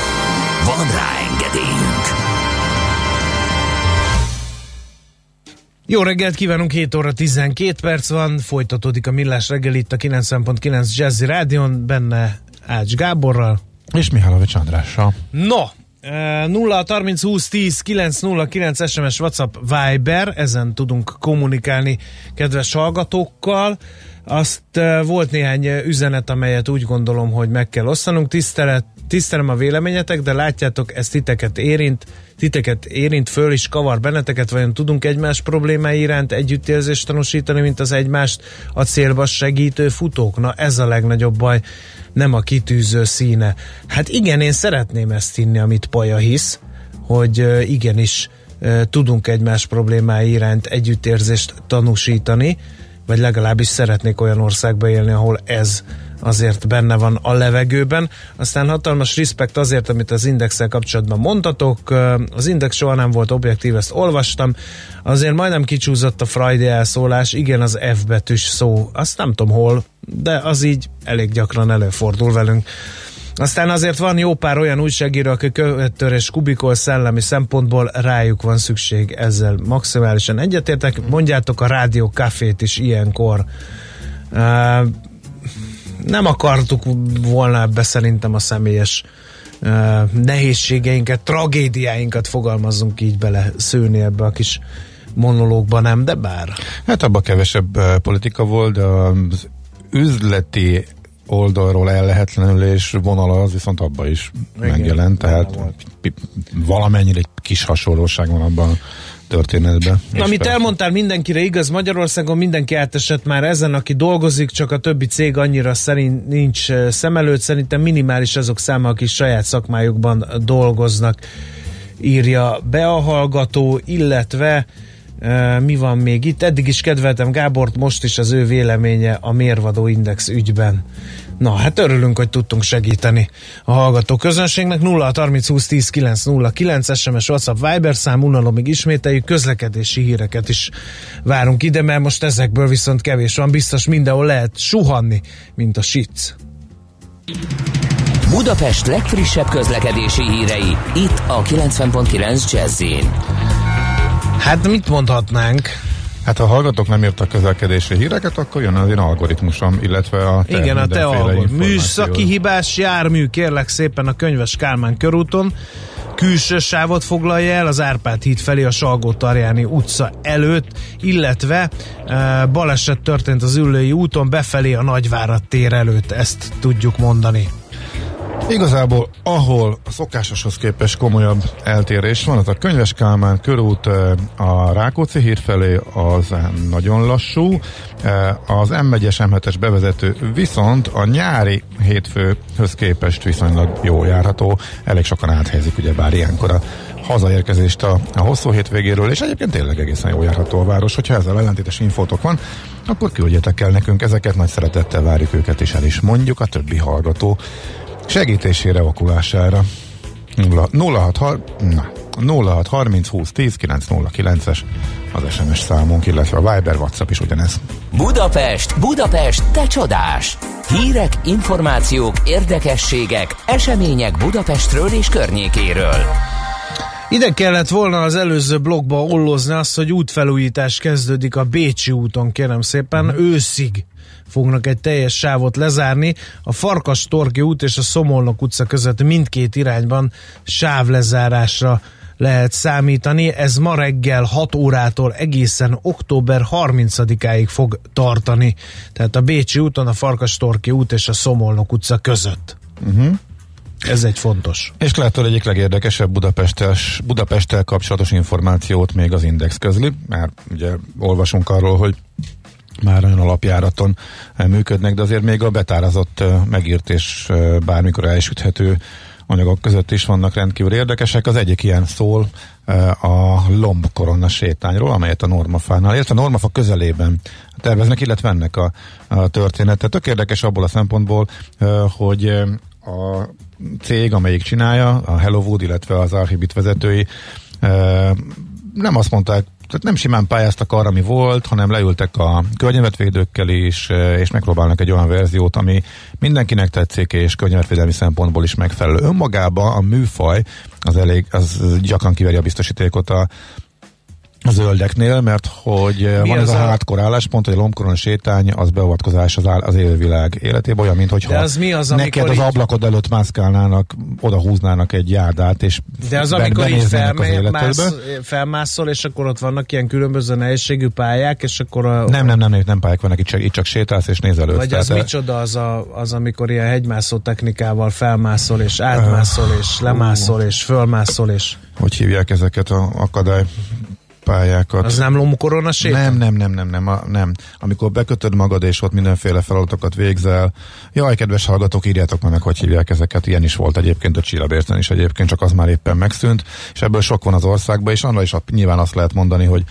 Van rá engedélyünk! Jó reggelt kívánunk, 7 óra 12 perc van, folytatódik a Millás reggel itt a 90.9 Jazzy Rádion, benne Ács Gáborral. És Mihálovics Andrással. No, eh, 0 30 20 10 909 SMS WhatsApp Viber, ezen tudunk kommunikálni kedves hallgatókkal. Azt eh, volt néhány üzenet, amelyet úgy gondolom, hogy meg kell osztanunk. Tisztelet, tisztelem a véleményetek, de látjátok, ez titeket érint, titeket érint föl is kavar benneteket, vajon tudunk egymás problémái iránt együttérzést tanúsítani, mint az egymást a célba segítő futók? Na ez a legnagyobb baj, nem a kitűző színe. Hát igen, én szeretném ezt hinni, amit Paja hisz, hogy igenis tudunk egymás problémái iránt együttérzést tanúsítani, vagy legalábbis szeretnék olyan országba élni, ahol ez azért benne van a levegőben. Aztán hatalmas respekt azért, amit az indexel kapcsolatban mondtatok. Az index soha nem volt objektív, ezt olvastam. Azért majdnem kicsúzott a Friday elszólás, igen, az F betűs szó. Azt nem tudom hol, de az így elég gyakran előfordul velünk. Aztán azért van jó pár olyan újságíró, aki követőr és kubikol szellemi szempontból rájuk van szükség ezzel maximálisan egyetértek. Mondjátok a rádió kafét is ilyenkor. Nem akartuk volna ebbe szerintem a személyes uh, nehézségeinket, tragédiáinkat fogalmazzunk így bele szőni ebbe a kis monológba, nem, de bár. Hát abban kevesebb politika volt, de az üzleti oldalról ellehetlenülés vonala az viszont abban is Igen, megjelent, tehát valamennyire egy kis hasonlóság van abban a történetben. És Amit persze- elmondtál, mindenkire igaz, Magyarországon mindenki átesett már ezen, aki dolgozik, csak a többi cég annyira szerint nincs eh, szem előtt, szerintem minimális azok száma, akik saját szakmájukban dolgoznak, írja be a hallgató, illetve eh, mi van még itt? Eddig is kedveltem Gábort, most is az ő véleménye a mérvadó index ügyben. Na, hát örülünk, hogy tudtunk segíteni a hallgató közönségnek. 0 30 20 10 9 0 9 SMS WhatsApp Viber szám, unalomig ismételjük, közlekedési híreket is várunk ide, mert most ezekből viszont kevés van, biztos mindenhol lehet suhanni, mint a sic. Budapest legfrissebb közlekedési hírei, itt a 90.9 jazz Hát mit mondhatnánk? Hát ha a hallgatók nem írtak közlekedési híreket, akkor jön az én algoritmusom, illetve a te Igen, a te információd. Műszaki hibás jármű, kérlek szépen a könyves Kálmán körúton. Külső sávot foglalja el az Árpád híd felé a salgó tarjáni utca előtt, illetve e, baleset történt az Üllői úton befelé a Nagyvárad tér előtt, ezt tudjuk mondani. Igazából, ahol a szokásoshoz képest komolyabb eltérés van, az a Könyves Kálmán körút eh, a Rákóczi híd felé az nagyon lassú, Eh, az M1-es M7-es bevezető viszont a nyári hétfőhöz képest viszonylag jó járható, elég sokan áthelyezik ugye bár ilyenkor a hazaérkezést a, a hosszú hétvégéről, és egyébként tényleg egészen jó járható a város. Hogyha ezzel ellentétes infótok van, akkor küldjetek el nekünk ezeket, nagy szeretettel várjuk őket, és el is mondjuk a többi hallgató segítésére, okulására. 06, na, 06 30 20 10 909-es az SMS számunk, illetve a Viber, WhatsApp is ugyanez. Budapest, Budapest, te csodás! Hírek, információk, érdekességek, események Budapestről és környékéről. Ide kellett volna az előző blogba ollozni azt, hogy útfelújítás kezdődik a Bécsi úton, kérem szépen, mm. őszig fognak egy teljes sávot lezárni. A Farkas Torki út és a Szomolnok utca között mindkét irányban sávlezárásra lehet számítani. Ez ma reggel 6 órától egészen október 30-áig fog tartani. Tehát a Bécsi úton, a Farkas Torki út és a Szomolnok utca között. Uh-huh. Ez egy fontos. És hogy egyik legérdekesebb Budapestes, Budapesttel kapcsolatos információt még az Index közli, mert ugye olvasunk arról, hogy már olyan alapjáraton működnek, de azért még a betárazott, megírt és bármikor elsüthető anyagok között is vannak rendkívül érdekesek. Az egyik ilyen szól a lomb korona sétányról, amelyet a Normafánál, illetve a Normafa közelében terveznek, illetve ennek a, a története. Tök érdekes abból a szempontból, hogy a cég, amelyik csinálja, a Hellowood, illetve az Archibit vezetői nem azt mondták tehát nem simán pályáztak arra, ami volt, hanem leültek a környezetvédőkkel is, és megpróbálnak egy olyan verziót, ami mindenkinek tetszik, és környezetvédelmi szempontból is megfelelő. Önmagában a műfaj az elég, az gyakran kiveri a biztosítékot a a zöldeknél, mert hogy Mi van ez a, a hardcore álláspont, hogy a lombkoron sétány az beavatkozás az, áll, az élővilág életébe, olyan, mint hogyha az mi az, neked az ablakod előtt mászkálnának, oda húznának egy járdát, és De az, amikor így felmász, felmászol, és akkor ott vannak ilyen különböző nehézségű pályák, és akkor a... Nem, nem, nem, nem pályák vannak, itt csak, itt csak sétálsz és nézel előtt. Vagy az tehát, micsoda az, a, az, amikor ilyen hegymászó technikával felmászol, és átmászol, és lemászol, és fölmászol, és... Hogy hívják ezeket a akadály pályákat. Az nem lomukorona séta? Nem, nem, nem, nem, nem, a, nem. Amikor bekötöd magad, és ott mindenféle feladatokat végzel. Jaj, kedves hallgatók, írjátok meg, hogy hívják ezeket. Ilyen is volt egyébként a Csillabérten is egyébként, csak az már éppen megszűnt, és ebből sok van az országban, és annál is nyilván azt lehet mondani, hogy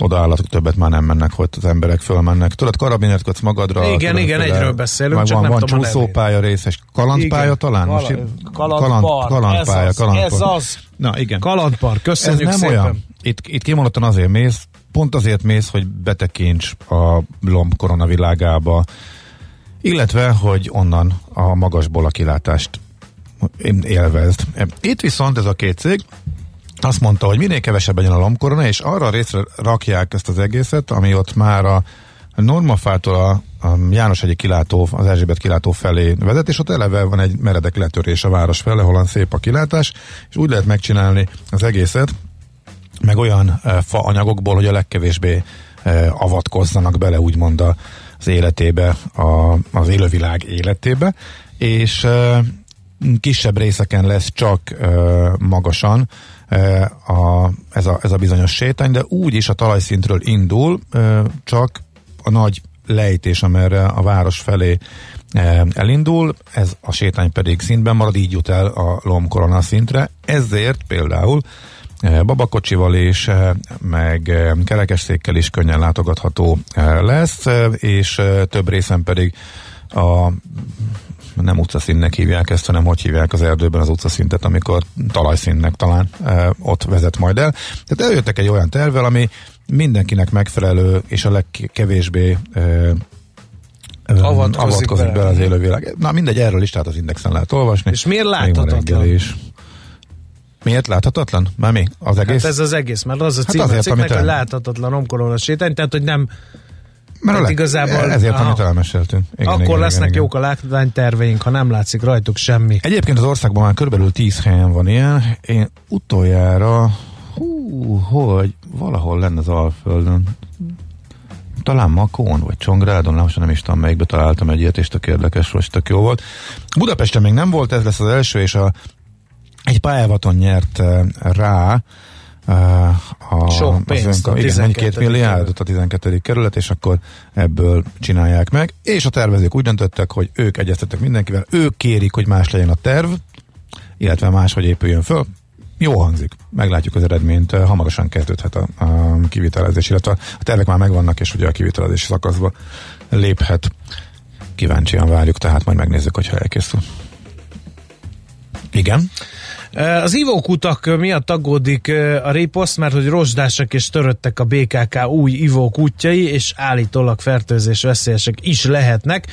oda állatok többet már nem mennek, hogy az emberek fölmennek. Tudod, karabinert kötsz magadra. Igen, tudod, igen, egyről beszélünk, csak van, nem van tudom csúszópálya részes. Kalandpálya igen, talán? Kaland, kaland, kalandpálya, ez az, kalandpálya. Ez az. Na igen. Kalandpar, köszönjük ez nem szépen. Olyan. Itt, itt kimondottan azért mész, pont azért mész, hogy betekints a lomb koronavilágába, illetve, hogy onnan a magasból a kilátást élvezd. Itt viszont ez a két cég azt mondta, hogy minél kevesebb legyen a lombkorona, és arra a részre rakják ezt az egészet, ami ott már a Normafától a, a János egyik kilátó, az Erzsébet kilátó felé vezet, és ott eleve van egy meredek letörés a város fele, hol szép a kilátás, és úgy lehet megcsinálni az egészet, meg olyan fa anyagokból, hogy a legkevésbé avatkozzanak bele, úgymond az életébe, a, az élővilág életébe, és kisebb részeken lesz csak magasan, a, ez, a, ez a bizonyos sétány, de úgy is a talajszintről indul, csak a nagy lejtés, amerre a város felé elindul, ez a sétány pedig szintben marad, így jut el a lomkorona szintre, ezért például babakocsival is, meg kerekesszékkel is könnyen látogatható lesz, és több részen pedig a nem utcaszínnek hívják ezt, hanem hogy hívják az erdőben az utcaszintet, amikor talajszínnek talán e, ott vezet majd el. Tehát eljöttek egy olyan tervvel, ami mindenkinek megfelelő, és a legkevésbé e, avatkozik, avatkozik be. be az élővilág. Na mindegy, erről is, tehát az indexen lehet olvasni. És miért láthatatlan? Is. Miért láthatatlan? Már mi? Az egész? Hát ez az egész, mert az a cím hát azért, a cikknek, hogy láthatatlan romkorona sétány, tehát hogy nem mert hát igazából... Ezért, aha, amit elmeséltünk. Igen, akkor igen, lesznek igen, jók a látványterveink, ha nem látszik rajtuk semmi. Egyébként az országban már körülbelül 10 helyen van ilyen. Én utoljára, hú, hogy valahol lenne az Alföldön. talán Makón, vagy Csongrádon, nem, nem is tudom, melyikbe találtam egy ilyet, és tök érdekes, vagy tök jó volt. Budapesten még nem volt, ez lesz az első, és a, egy pályávaton nyert uh, rá uh, a, Sok pénzt, az a igen, 12. 12 milliárdot a 12. kerület, és akkor ebből csinálják meg. És a tervezők úgy döntöttek, hogy ők egyeztettek mindenkivel, ők kérik, hogy más legyen a terv, illetve máshogy épüljön föl. Jó hangzik, meglátjuk az eredményt, eh, hamarosan kezdődhet a, a kivitelezés, illetve a tervek már megvannak, és ugye a kivitelezési szakaszba léphet. Kíváncsian várjuk, tehát majd megnézzük, hogyha elkészül. Igen. Az ivókutak miatt aggódik a riposzt, mert hogy rozsdásak és töröttek a BKK új ivókútjai, és állítólag fertőzés veszélyesek is lehetnek.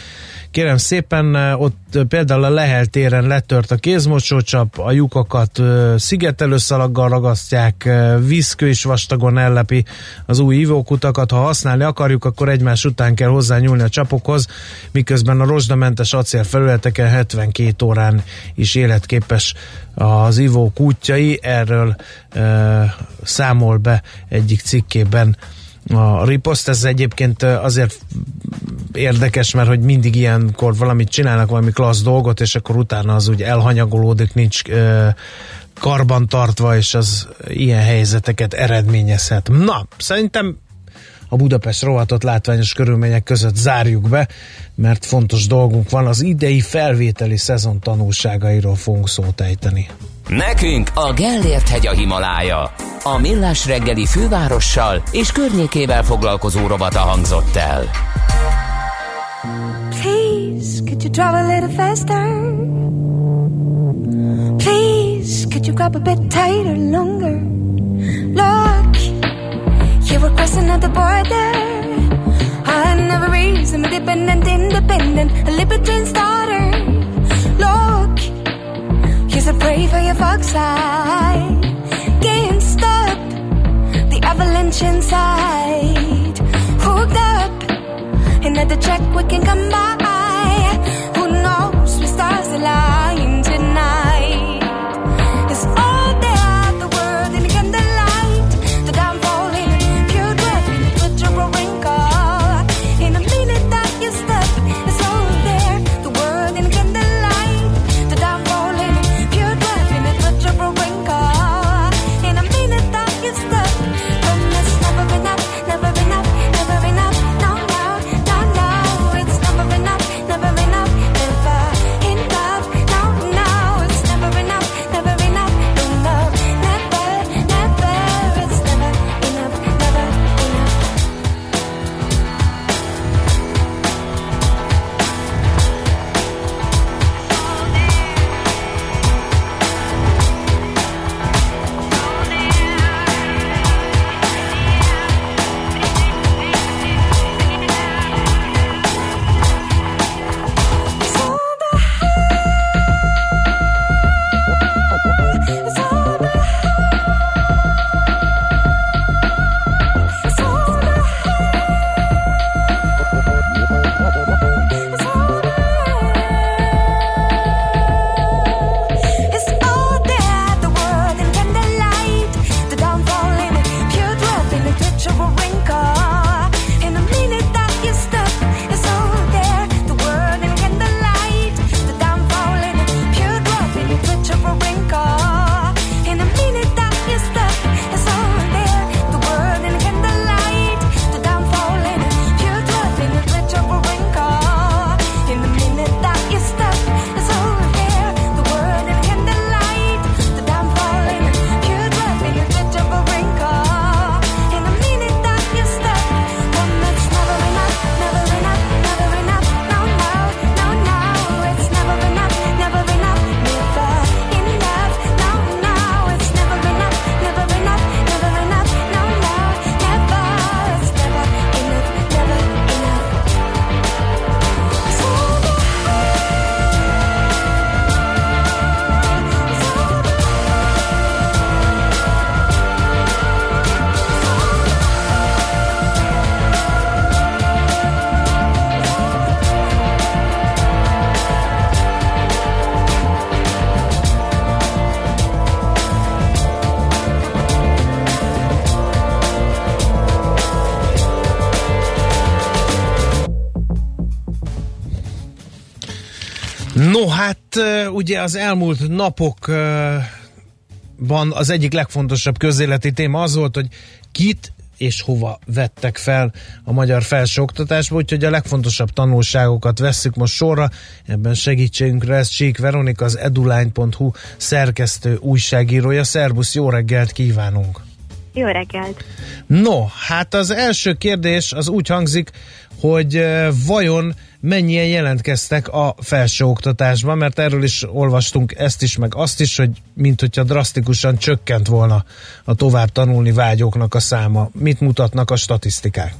Kérem szépen, ott például a Lehel téren letört a kézmosócsap, a lyukakat szigetelőszalaggal ragasztják, vízkő is vastagon ellepi az új ivókutakat. Ha használni akarjuk, akkor egymás után kell hozzányúlni a csapokhoz, miközben a rozsdamentes acélfelületeken 72 órán is életképes az ivók útjai. Erről e, számol be egyik cikkében a riposzt. Ez egyébként azért érdekes, mert hogy mindig ilyenkor valamit csinálnak, valami klassz dolgot, és akkor utána az úgy elhanyagolódik, nincs e, karban tartva, és az ilyen helyzeteket eredményezhet. Na, szerintem a Budapest rohatott látványos körülmények között zárjuk be, mert fontos dolgunk van, az idei felvételi szezon tanulságairól fogunk szót ejteni. Nekünk a Gellért hegy a Himalája. A Millás reggeli fővárossal és környékével foglalkozó robata hangzott el. Please, could you drive a little faster? Please, could you grab a bit tighter, longer? Look, you were crossing at the border. I never reason, dependent, independent, a libertine's daughter. Look, here's a pray for your fox eye. Can't stop the avalanche inside. Hooked up, another check we can come by. Who knows, we stars align ugye az elmúlt napokban az egyik legfontosabb közéleti téma az volt, hogy kit és hova vettek fel a magyar felsőoktatásba, úgyhogy a legfontosabb tanulságokat vesszük most sorra. Ebben segítségünkre ez Csík Veronika, az eduline.hu szerkesztő újságírója. Szerbusz, jó reggelt kívánunk! Jó reggelt! No, hát az első kérdés az úgy hangzik, hogy vajon mennyien jelentkeztek a felsőoktatásba, mert erről is olvastunk ezt is, meg azt is, hogy mint hogyha drasztikusan csökkent volna a tovább tanulni vágyóknak a száma. Mit mutatnak a statisztikák?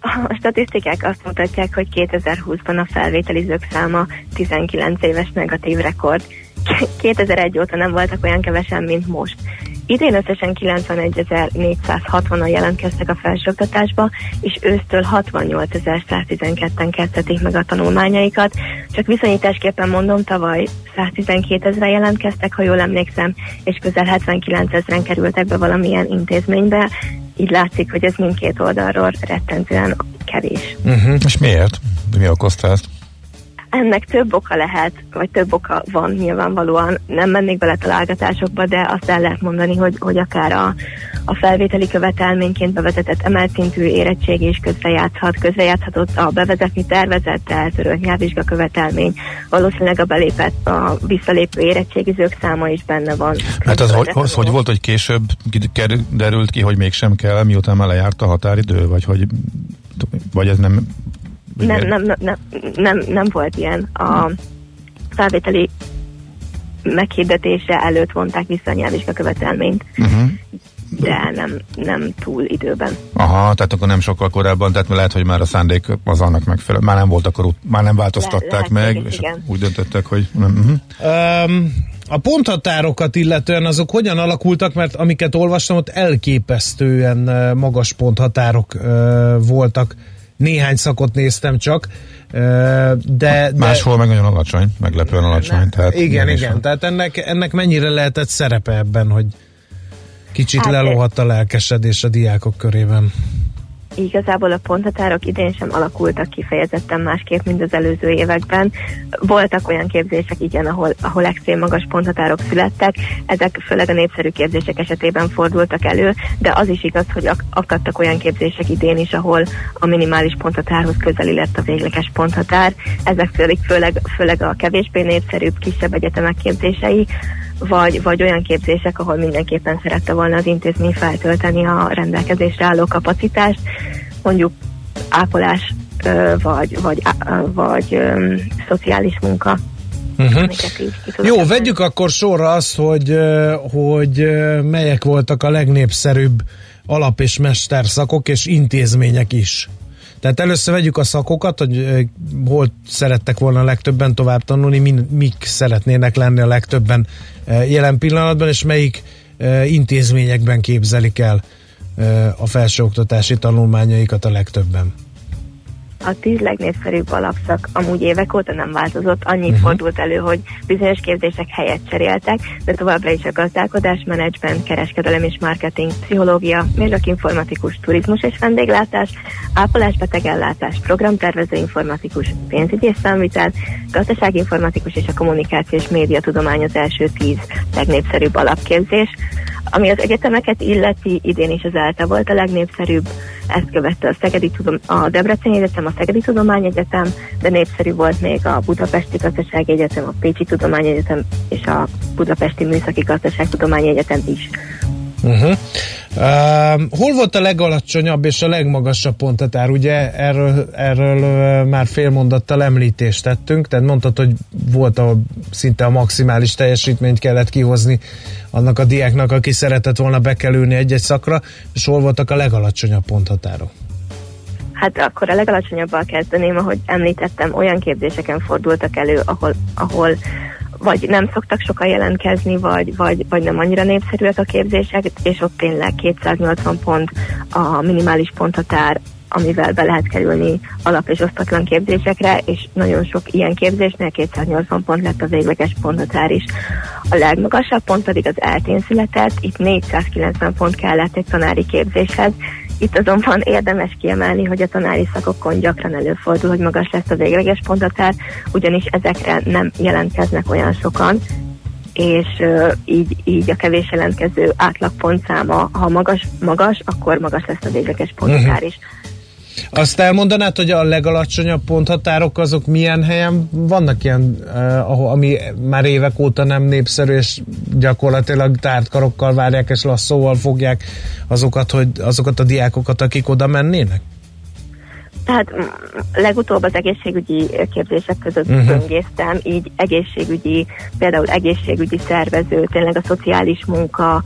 A statisztikák azt mutatják, hogy 2020-ban a felvételizők száma 19 éves negatív rekord. 2001 óta nem voltak olyan kevesen, mint most. Idén összesen 91.460-an jelentkeztek a felsőoktatásba, és ősztől 68.112-en kezdhetik meg a tanulmányaikat. Csak viszonyításképpen mondom, tavaly 112 ezeren jelentkeztek, ha jól emlékszem, és közel 79 ezeren kerültek be valamilyen intézménybe. Így látszik, hogy ez mindkét oldalról rettentően kevés. Uh-huh. És miért? Mi okozta ezt? Ennek több oka lehet, vagy több oka van nyilvánvalóan. Nem mennék bele találgatásokba, de azt el lehet mondani, hogy, hogy akár a, a felvételi követelményként bevezetett emelt szintű érettség is közrejátszhat. Közrejátszhatott a bevezetni tervezett eltörölt nyelvvizsga követelmény. Valószínűleg a belépett, a visszalépő érettségizők száma is benne van. Hát az, hogy, az, hogy volt, hogy később derült ki, hogy mégsem kell, miután már lejárt a határidő, vagy hogy vagy ez nem nem, nem, nem, nem, nem, nem volt ilyen. A felvételi meghirdetése előtt vonták vissza a nyelvvizsga követelményt. Uh-huh. De nem, nem túl időben. Aha, tehát akkor nem sokkal korábban, tehát lehet, hogy már a szándék az annak megfelelő. Már nem volt akkor, már nem változtatták Le, meg, és igen. úgy döntöttek, hogy nem. Uh-huh. Um, a ponthatárokat illetően azok hogyan alakultak, mert amiket olvastam, ott elképesztően magas ponthatárok uh, voltak néhány szakot néztem csak, de... de Máshol meg nagyon alacsony, meglepően alacsony. Ne, tehát igen, igen, van. tehát ennek, ennek mennyire lehetett szerepe ebben, hogy kicsit hát, lelóhadt a lelkesedés a diákok körében? Igazából a ponthatárok idén sem alakultak kifejezetten másképp, mint az előző években. Voltak olyan képzések, igen, ahol, ahol extrém magas ponthatárok születtek, ezek főleg a népszerű képzések esetében fordultak elő, de az is igaz, hogy ak- akadtak olyan képzések idén is, ahol a minimális ponthatárhoz közeli lett a végleges ponthatár. Ezek főleg, főleg, főleg a kevésbé népszerűbb kisebb egyetemek képzései, vagy, vagy olyan képzések, ahol mindenképpen szerette volna az intézmény feltölteni a rendelkezésre álló kapacitást, mondjuk ápolás, vagy, vagy, vagy um, szociális munka. Uh-huh. Jó, vegyük akkor sorra azt, hogy, hogy melyek voltak a legnépszerűbb alap- és mesterszakok és intézmények is. Tehát először vegyük a szakokat, hogy hol szerettek volna a legtöbben tovább tanulni, mik szeretnének lenni a legtöbben jelen pillanatban, és melyik intézményekben képzelik el a felsőoktatási tanulmányaikat a legtöbben. A tíz legnépszerűbb alapszak amúgy évek óta nem változott, annyit uh-huh. fordult elő, hogy bizonyos képzések helyet cseréltek, de továbbra is a gazdálkodás, menedzsment, kereskedelem és marketing, pszichológia, mérnök informatikus, turizmus és vendéglátás, ápolás, betegellátás, programtervező informatikus, pénzügyi és számvitel, gazdaságinformatikus és a kommunikáció és médiatudomány az első tíz legnépszerűbb alapképzés. Ami az egyetemeket illeti, idén is az ELTE volt a legnépszerűbb, ezt követte a, Szegedi Tudom, a Debreceni Egyetem, a Szegedi Tudományegyetem, de népszerű volt még a Budapesti Gazdasági Egyetem, a Pécsi Tudományegyetem és a Budapesti Műszaki Gazdaságtudományi Egyetem is. Uh-huh. Uh, hol volt a legalacsonyabb és a legmagasabb pontatár? Ugye erről, erről uh, már fél mondattal említést tettünk, tehát mondtad, hogy volt a szinte a maximális teljesítményt kellett kihozni annak a diáknak, aki szeretett volna bekerülni egy-egy szakra, és hol voltak a legalacsonyabb ponthatárok? Hát akkor a legalacsonyabbal kezdeném, ahogy említettem, olyan képzéseken fordultak elő, ahol, ahol vagy nem szoktak sokan jelentkezni, vagy, vagy, vagy nem annyira népszerűek a képzések, és ott tényleg 280 pont a minimális ponthatár, amivel be lehet kerülni alap- és osztatlan képzésekre, és nagyon sok ilyen képzésnél 280 pont lett a végleges ponthatár is. A legmagasabb pont pedig az eltén született, itt 490 pont kellett egy tanári képzéshez, Itt azonban érdemes kiemelni, hogy a tanári szakokon gyakran előfordul, hogy magas lesz a végleges ponthatár, ugyanis ezekre nem jelentkeznek olyan sokan, és uh, így, így a kevés jelentkező átlagpontszáma, ha magas, magas, akkor magas lesz a végleges Mhm. is. Azt elmondanád, hogy a legalacsonyabb ponthatárok azok milyen helyen vannak ilyen, uh, ahol, ami már évek óta nem népszerű, és gyakorlatilag tárt karokkal várják, és lasszóval fogják azokat, hogy, azokat a diákokat, akik oda mennének? Tehát legutóbb az egészségügyi képzések között Mhm. uh-huh. böngésztem, így egészségügyi, például egészségügyi szervező, tényleg a szociális munka,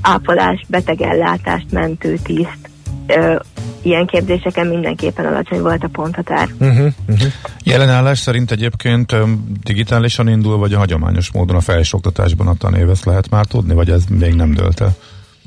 ápolás, betegellátást, mentőtiszt, ö, ilyen képzéseken mindenképpen alacsony volt a ponthatár. Uh-huh, uh-huh. Jelenállás szerint egyébként digitálisan indul, vagy a hagyományos módon a felsőoktatásban a tanévesz lehet már tudni, vagy ez még nem dölt el?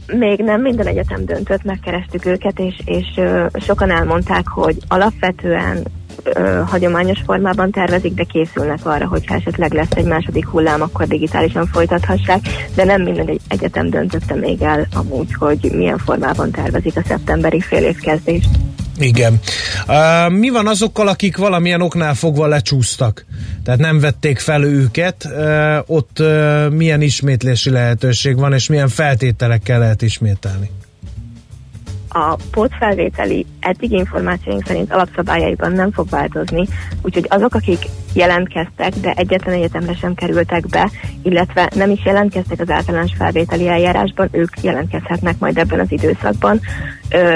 Még nem minden egyetem döntött, megkerestük őket, és, és ö, sokan elmondták, hogy alapvetően ö, hagyományos formában tervezik, de készülnek arra, hogyha esetleg lesz egy második hullám, akkor digitálisan folytathassák, de nem minden egy- egyetem döntötte még el amúgy, hogy milyen formában tervezik a szeptemberi félévkezdést. Igen. Uh, mi van azokkal, akik valamilyen oknál fogva lecsúsztak? Tehát nem vették fel őket, uh, ott uh, milyen ismétlési lehetőség van, és milyen feltételekkel lehet ismételni? A pótfelvételi eddig információink szerint alapszabályaiban nem fog változni, úgyhogy azok, akik jelentkeztek, de egyetlen egyetemre sem kerültek be, illetve nem is jelentkeztek az általános felvételi eljárásban, ők jelentkezhetnek majd ebben az időszakban.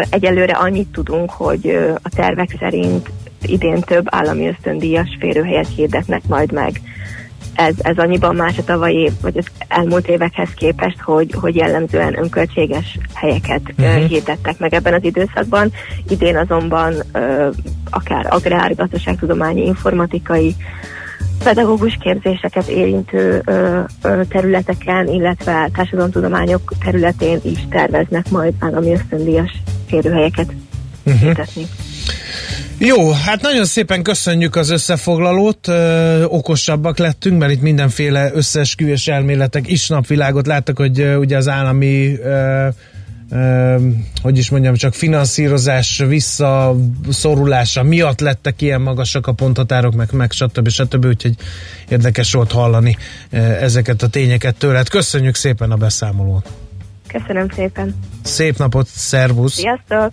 Egyelőre annyit tudunk, hogy a tervek szerint idén több állami ösztöndíjas férőhelyet hirdetnek majd meg ez, ez annyiban más a tavalyi, vagy az elmúlt évekhez képest, hogy, hogy jellemzően önköltséges helyeket uh-huh. hirdettek meg ebben az időszakban. Idén azonban ö, akár agrár, gazdaságtudományi, informatikai, pedagógus képzéseket érintő ö, ö, területeken, illetve társadalomtudományok területén is terveznek majd állami ösztöndíjas férőhelyeket uh-huh. Jó, hát nagyon szépen köszönjük az összefoglalót, ö, okosabbak lettünk, mert itt mindenféle összeesküvés elméletek is napvilágot láttak, hogy ö, ugye az állami ö, ö, hogy is mondjam, csak finanszírozás visszaszorulása miatt lettek ilyen magasak a ponthatárok, meg, meg stb. stb. Úgyhogy érdekes volt hallani ezeket a tényeket tőled. Köszönjük szépen a beszámolót. Köszönöm szépen. Szép napot, szervusz! Sziasztok!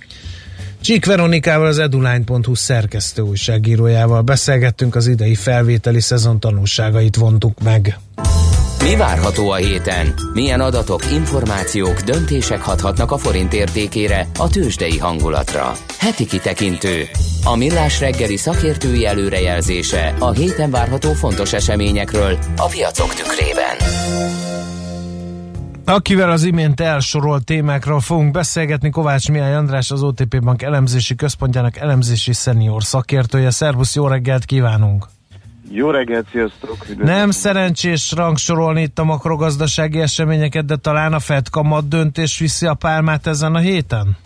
Csík Veronikával, az eduline.hu szerkesztő újságírójával beszélgettünk, az idei felvételi szezon tanulságait vontuk meg. Mi várható a héten? Milyen adatok, információk, döntések hathatnak a forint értékére, a tőzsdei hangulatra? Heti kitekintő. A millás reggeli szakértői előrejelzése a héten várható fontos eseményekről a piacok tükrében. Akivel az imént elsorolt témákról fogunk beszélgetni, Kovács Mihály András, az OTP Bank elemzési központjának elemzési szenior szakértője. Szervusz, jó reggelt kívánunk! Jó reggelt, sziasztok! Üdvözlök. Nem szerencsés rangsorolni itt a makrogazdasági eseményeket, de talán a Fed kamat döntés viszi a pálmát ezen a héten?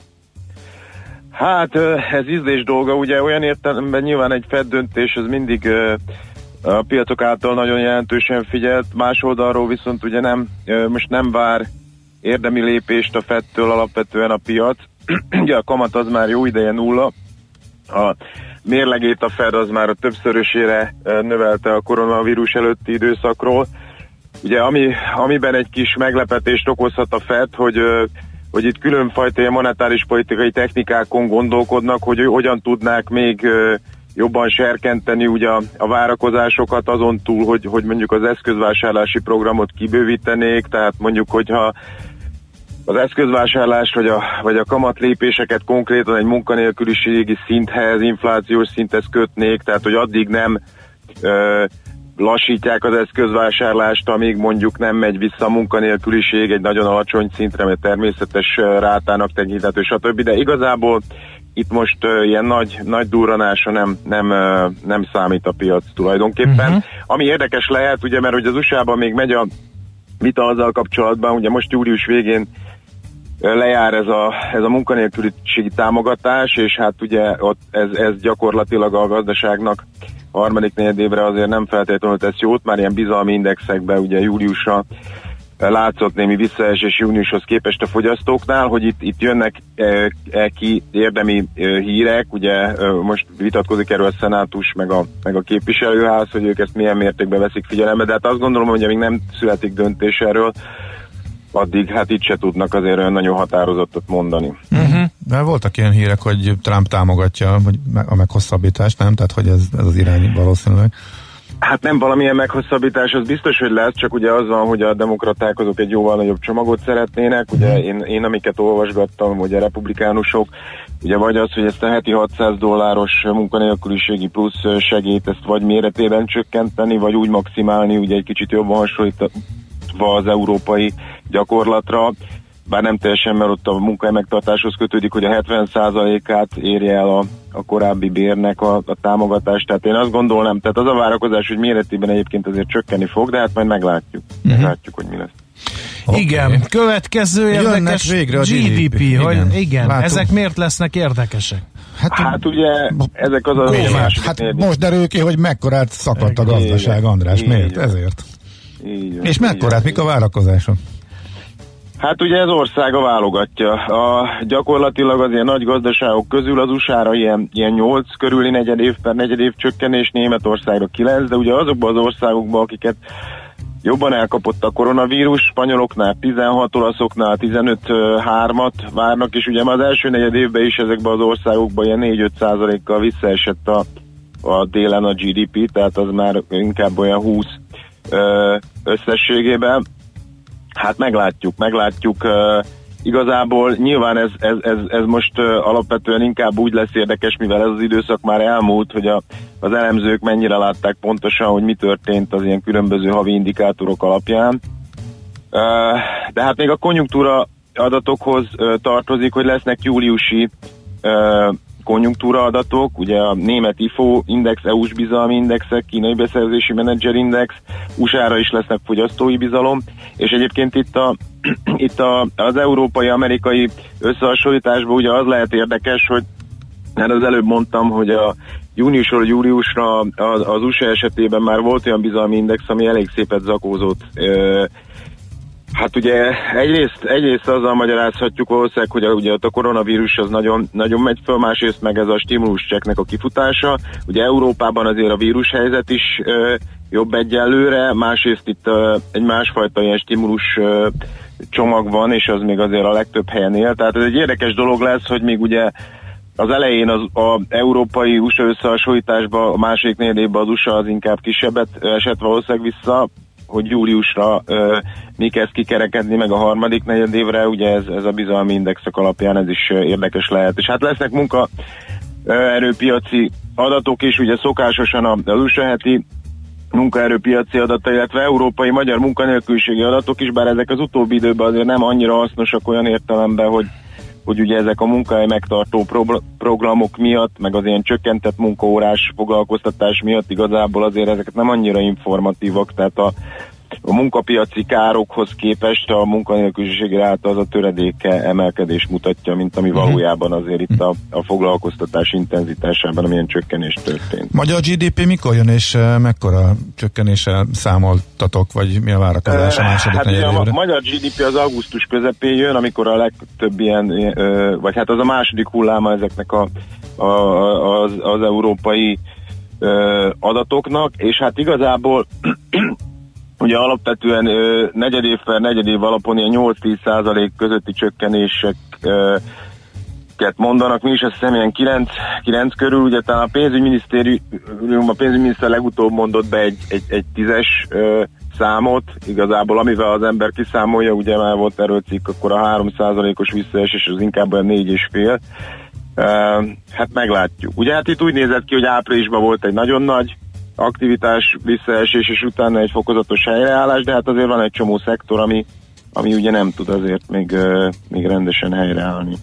Hát ez ízlés dolga, ugye olyan értelemben nyilván egy Fed döntés, ez mindig a piacok által nagyon jelentősen figyelt, más oldalról viszont ugye nem, most nem vár érdemi lépést a Fedtől alapvetően a piac. ugye a kamat az már jó ideje nulla, a mérlegét a Fed az már a többszörösére növelte a koronavírus előtti időszakról. Ugye ami, amiben egy kis meglepetést okozhat a Fed, hogy hogy itt különfajta monetáris politikai technikákon gondolkodnak, hogy hogyan tudnák még jobban serkenteni ugye a, a várakozásokat azon túl, hogy, hogy mondjuk az eszközvásárlási programot kibővítenék, tehát mondjuk, hogyha az eszközvásárlást vagy a, vagy a kamatlépéseket konkrétan egy munkanélküliségi szinthez, inflációs szinthez kötnék, tehát hogy addig nem ö, lassítják az eszközvásárlást, amíg mondjuk nem megy vissza a munkanélküliség egy nagyon alacsony szintre, mert természetes rátának tekinthető, stb. De igazából itt most uh, ilyen nagy, nagy durranása nem, nem, uh, nem számít a piac tulajdonképpen. Uh-huh. Ami érdekes lehet, ugye, mert ugye az USA-ban még megy a vita azzal kapcsolatban, ugye most július végén lejár ez a, ez a munkanélküliségi támogatás, és hát ugye ott ez, ez gyakorlatilag a gazdaságnak harmadik negyedévre azért nem feltétlenül tesz jót, már ilyen bizalmi indexekben ugye júliusra látszott némi visszaesés júniushoz képest a fogyasztóknál, hogy itt, itt jönnek e, e, ki érdemi e, hírek, ugye e, most vitatkozik erről a szenátus meg a, meg a képviselőház, hogy ők ezt milyen mértékben veszik figyelembe, de hát azt gondolom, hogy amíg nem születik döntés erről, addig hát itt se tudnak azért olyan nagyon határozottat mondani. Uh-huh. De voltak ilyen hírek, hogy Trump támogatja a meghosszabbítást, nem? Tehát, hogy ez, ez az irány valószínűleg. Hát nem valamilyen meghosszabbítás, az biztos, hogy lesz, csak ugye az van, hogy a demokraták azok egy jóval nagyobb csomagot szeretnének. Ugye én, én amiket olvasgattam, hogy a republikánusok, ugye vagy az, hogy ezt a heti 600 dolláros munkanélküliségi plusz segít, ezt vagy méretében csökkenteni, vagy úgy maximálni, ugye egy kicsit jobban hasonlítva az európai gyakorlatra, bár nem teljesen, mert ott a munkahely megtartáshoz kötődik, hogy a 70%-át érje el a, a korábbi bérnek a, a támogatást. Tehát én azt gondolnám, tehát az a várakozás, hogy méretében egyébként azért csökkenni fog, de hát majd meglátjuk. Uh-huh. Meglátjuk, hogy mi lesz. Okay. Igen, következő érdekes végre a GDP, GDP. hogy Igen. igen, Látom. ezek miért lesznek érdekesek? Hát, hát ugye ezek az a második Hát most derül ki, hogy mekkorát szakadt a gazdaság, Igen. András. Igen. Miért? Ezért. Van, És mekkorát? Mik a várakozások? Hát ugye ez országa válogatja. A, gyakorlatilag az ilyen nagy gazdaságok közül az USA-ra ilyen, ilyen 8 körüli negyed év per negyed év csökkenés, Németországra 9, de ugye azokban az országokban, akiket jobban elkapott a koronavírus, spanyoloknál 16, olaszoknál 15-3-at várnak, és ugye már az első negyed évben is ezekben az országokban ilyen 4-5 százalékkal visszaesett a, a délen a GDP, tehát az már inkább olyan 20 ö, összességében. Hát meglátjuk, meglátjuk. Igazából nyilván ez, ez, ez, ez most alapvetően inkább úgy lesz érdekes, mivel ez az időszak már elmúlt, hogy a, az elemzők mennyire látták pontosan, hogy mi történt az ilyen különböző havi indikátorok alapján. De hát még a konjunktúra adatokhoz tartozik, hogy lesznek júliusi konjunktúra adatok, ugye a német IFO index, EU-s bizalmi indexek, kínai beszerzési menedzser index, USA-ra is lesznek fogyasztói bizalom, és egyébként itt, a, itt a, az európai-amerikai összehasonlításban ugye az lehet érdekes, hogy mert az előbb mondtam, hogy a júniusról júliusra az, az USA esetében már volt olyan bizalmi index, ami elég szépet zakózott. Hát ugye egyrészt, egyrészt azzal magyarázhatjuk valószínűleg, hogy a, ugye ott a koronavírus az nagyon, nagyon megy föl, másrészt meg ez a stimuluschecknek a kifutása. Ugye Európában azért a vírushelyzet is ö, jobb egyelőre, másrészt itt ö, egy másfajta ilyen stimulus ö, csomag van, és az még azért a legtöbb helyen él. Tehát ez egy érdekes dolog lesz, hogy még ugye az elején az a európai USA összehasonlításban, a második negyedében az USA az inkább kisebbet esett valószínűleg vissza, hogy júliusra ö, mi kezd kikerekedni, meg a harmadik negyedévre, ugye ez, ez a bizalmi indexek alapján ez is érdekes lehet. És hát lesznek munka erőpiaci adatok is, ugye szokásosan a- USA heti munkaerőpiaci adata, illetve európai magyar munkanélküliségi adatok is, bár ezek az utóbbi időben azért nem annyira hasznosak olyan értelemben, hogy hogy ugye ezek a munkahely megtartó pro- programok miatt, meg az ilyen csökkentett munkaórás foglalkoztatás miatt igazából azért ezeket nem annyira informatívak, tehát a, a munkapiaci károkhoz képest a munkanélküliség ráta az a töredéke emelkedés mutatja, mint ami valójában azért itt a, a foglalkoztatás intenzitásában amilyen csökkenés történt. Magyar GDP mikor jön, és eh, mekkora csökkenéssel számoltatok, vagy mi a várakozás a második hát ugye a magyar GDP az augusztus közepén jön, amikor a legtöbb ilyen, ö, vagy hát az a második hulláma ezeknek a, a, az, az európai adatoknak, és hát igazából ugye alapvetően ö, negyedév per negyedév alapon ilyen 8-10 százalék közötti csökkenések ö, mondanak, mi is azt hiszem ilyen 9, 9 körül, ugye talán a pénzügyminisztérium, a pénzügyminiszter legutóbb mondott be egy, egy, egy tízes ö, számot, igazából amivel az ember kiszámolja, ugye már volt erről akkor a 3%-os visszaesés az inkább olyan 4,5. Uh, hát meglátjuk. Ugye hát itt úgy nézett ki, hogy áprilisban volt egy nagyon nagy aktivitás visszaesés, és utána egy fokozatos helyreállás, de hát azért van egy csomó szektor, ami, ami ugye nem tud azért még, még rendesen helyreállni.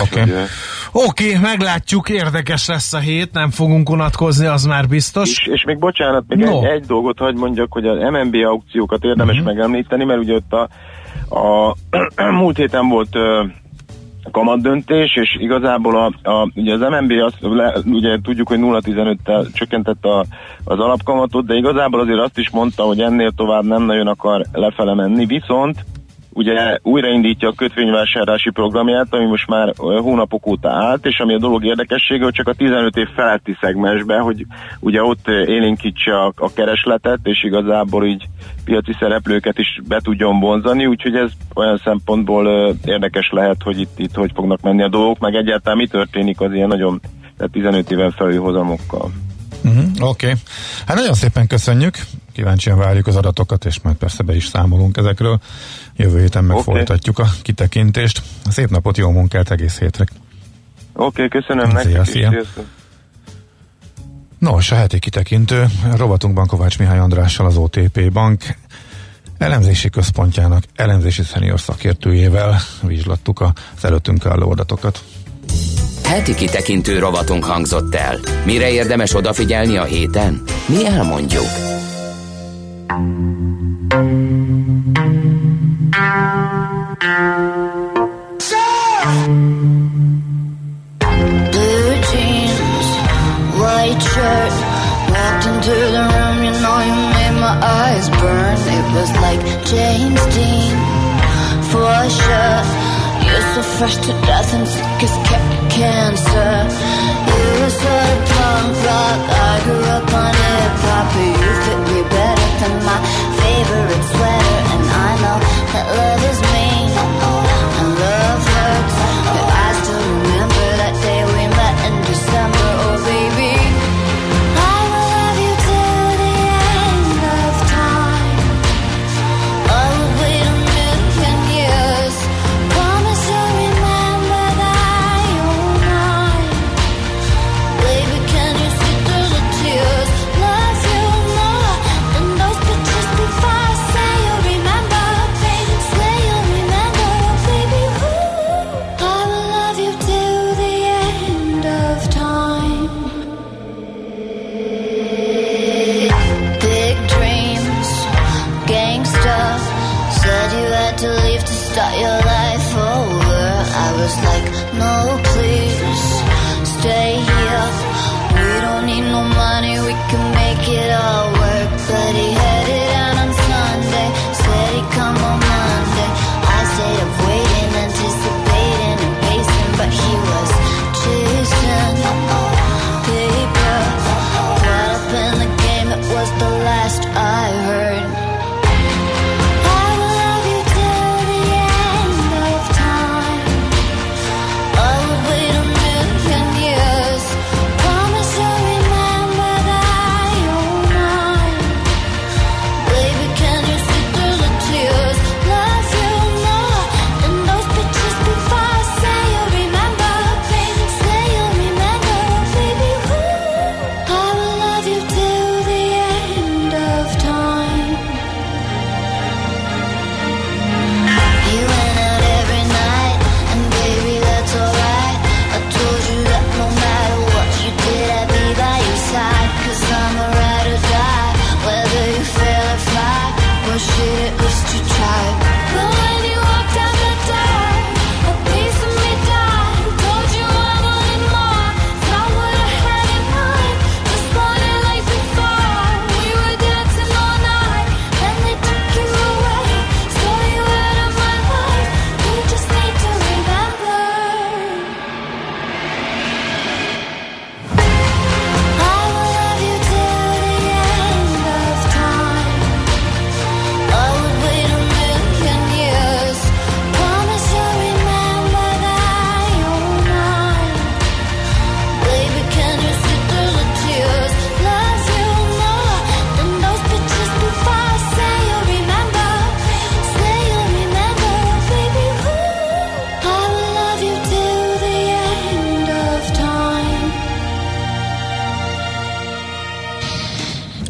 Oké. Oké, okay, meglátjuk, érdekes lesz a hét, nem fogunk unatkozni, az már biztos. És, és még bocsánat, még No. egy, egy dolgot hagy mondjak, hogy az MNB aukciókat érdemes uh-huh. megemlíteni, mert ugye ott a, a múlt héten volt ö, kamat döntés, és igazából a, a, ugye az MNB azt, le, ugye tudjuk, hogy 0,15-tel csökkentette a, az alapkamatot, de igazából azért azt is mondta, hogy ennél tovább nem nagyon akar lefele menni, viszont ugye újraindítja a kötvényvásárlási programját, ami most már hónapok óta állt, és ami a dolog érdekessége, hogy csak a 15 év feletti szegmensbe, hogy ugye ott élénkítse a, a keresletet, és igazából így piaci szereplőket is be tudjon vonzani, úgyhogy ez olyan szempontból érdekes lehet, hogy itt, itt hogy fognak menni a dolgok, meg egyáltalán mi történik az ilyen nagyon tehát 15 éven felül hozamokkal. Uh-huh, Oké. Okay. Hát nagyon szépen köszönjük. Kíváncsian várjuk az adatokat, és majd persze be is számolunk ezekről. Jövő héten meg Oké. folytatjuk a kitekintést. Szép napot, jó munkát egész hétre. Oké, okay, köszönöm Szia, nektek szia. sziasztok. Nos, a heti kitekintő rovatunkban Kovács Mihály Andrással az OTP Bank elemzési központjának elemzési szenior szakértőjével vizslattuk az előttünk álló adatokat. Heti kitekintő rovatunk hangzott el. Mire érdemes odafigyelni a héten? Mi elmondjuk. James Dean, for sure. You're so fresh to death and sick as cancer. You were sort of punk rock. I grew up on hip hop, you fit me better than my favorite sweater. And I know that love is mean,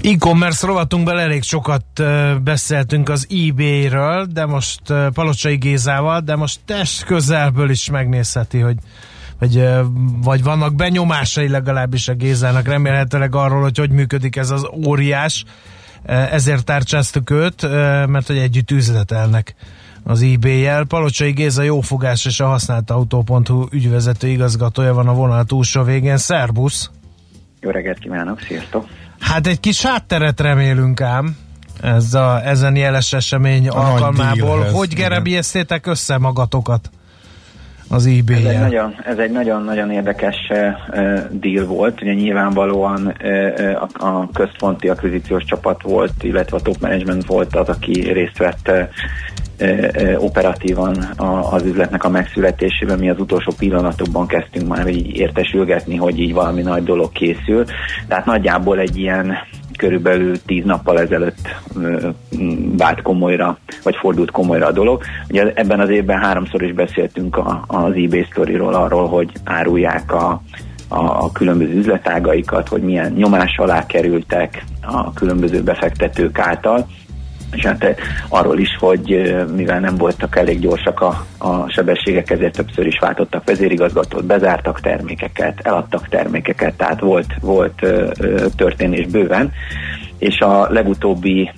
E-commerce rovatunkban elég sokat beszéltünk az eBay-ről, de most Palocsai Gézával, de most test közelből is megnézheti, hogy vagy, vagy vannak benyomásai legalábbis a Gézának, remélhetőleg arról, hogy hogy működik ez az óriás. Ezért tárcsáztuk őt, mert hogy együtt üzletelnek az eBay-jel. Palocsai Géza jófogás és a használt autó.hu ügyvezető igazgatója van a vonal túlsó végén. Szerbusz! Jó reggelt kívánok, sziasztok! Hát egy kis hátteret remélünk ám. Ez a, ezen jeles esemény A alkalmából. Hogy gerebieztétek össze magatokat az Ez egy nagyon, ez egy nagyon-nagyon érdekes uh, deal volt. Ugye nyilvánvalóan uh, a, a központi akvizíciós csapat volt, illetve a top management volt az, aki részt vett uh, operatívan az üzletnek a megszületésében. Mi az utolsó pillanatokban kezdtünk már így értesülgetni, hogy így valami nagy dolog készül. Tehát nagyjából egy ilyen körülbelül tíz nappal ezelőtt vált komolyra, vagy fordult komolyra a dolog. Ugye ebben az évben háromszor is beszéltünk a, az eBay sztoriról, arról, hogy árulják a, a, a különböző üzletágaikat, hogy milyen nyomás alá kerültek a különböző befektetők által, és hát eh, arról is, hogy eh, mivel nem voltak elég gyorsak a, a sebességek, ezért többször is váltottak vezérigazgatót, bezártak termékeket, eladtak termékeket, tehát volt, volt ö, történés bőven. És a legutóbbi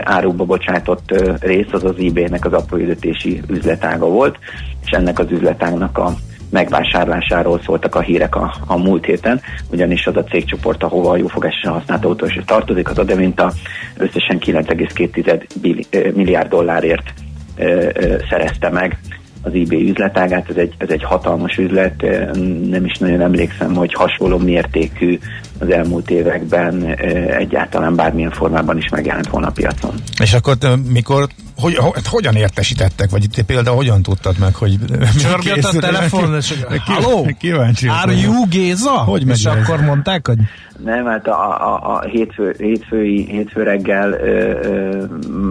árukba bocsátott rész az az eBay-nek az apróüzetési üzletága volt, és ennek az üzletágnak a megvásárlásáról szóltak a hírek a, a múlt héten, ugyanis az a cégcsoport, ahova a jófogásra használt autó is tartozik, az Adevinta összesen 9,2 billi- ö, milliárd dollárért szerezte meg az eBay üzletágát, ez egy, ez egy hatalmas üzlet, nem is nagyon emlékszem, hogy hasonló mértékű az elmúlt években egyáltalán bármilyen formában is megjelent volna a piacon. És akkor mikor, hogy, ho, hogyan értesítettek, vagy itt például hogyan tudtad meg, hogy Csörgött a telefon, és Halló? Kíváncsi. Are you Géza? Hogy és ez? akkor mondták, hogy Nem, hát a, a, a hétfő, hétfői, hétfő reggel ö, ö,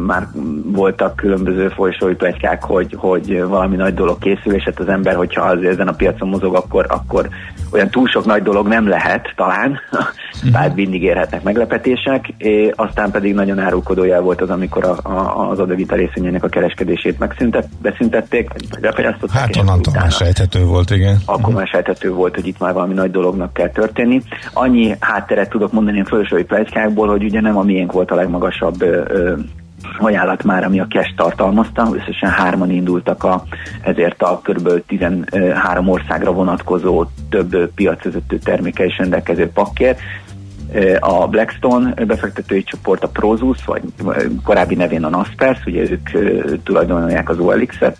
már voltak különböző folyosói plegykák, hogy, hogy valami nagy dolog készül, és hát az ember, hogyha az ezen a piacon mozog, akkor, akkor olyan túl sok nagy dolog nem lehet talán, bár mindig érhetnek meglepetések, aztán pedig nagyon árulkodójá volt az, amikor a, a, az adavita részvényének a kereskedését megszüntet, beszüntették, vagy befagyasztották. Hát onnantól már sejthető volt, igen. akkor már sejthető volt, hogy itt már valami nagy dolognak kell történni. Annyi hátteret tudok mondani a fölsői pletykákból, hogy ugye nem a miénk volt a legmagasabb ö, ö, ajánlat már, ami a cash tartalmazta, összesen hárman indultak a, ezért a kb. 13 országra vonatkozó több piacvezető terméke is rendelkező pakkért. A Blackstone befektetői csoport, a Prozus, vagy korábbi nevén a Naspers, ugye ők tulajdonolják az OLX-et,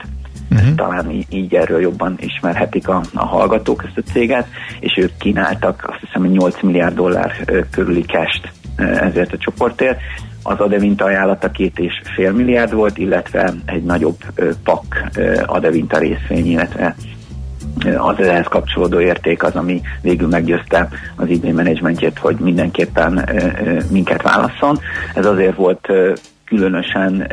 uh-huh. talán í- így erről jobban ismerhetik a, a hallgatók ezt a céget, és ők kínáltak azt hiszem, hogy 8 milliárd dollár körüli cash ezért a csoportért. Az Adevinta ajánlata két és fél milliárd volt, illetve egy nagyobb pak Adevinta részvény, illetve az ehhez kapcsolódó érték az, ami végül meggyőzte az eBay menedzsmentjét, hogy mindenképpen minket válasszon. Ez azért volt különösen,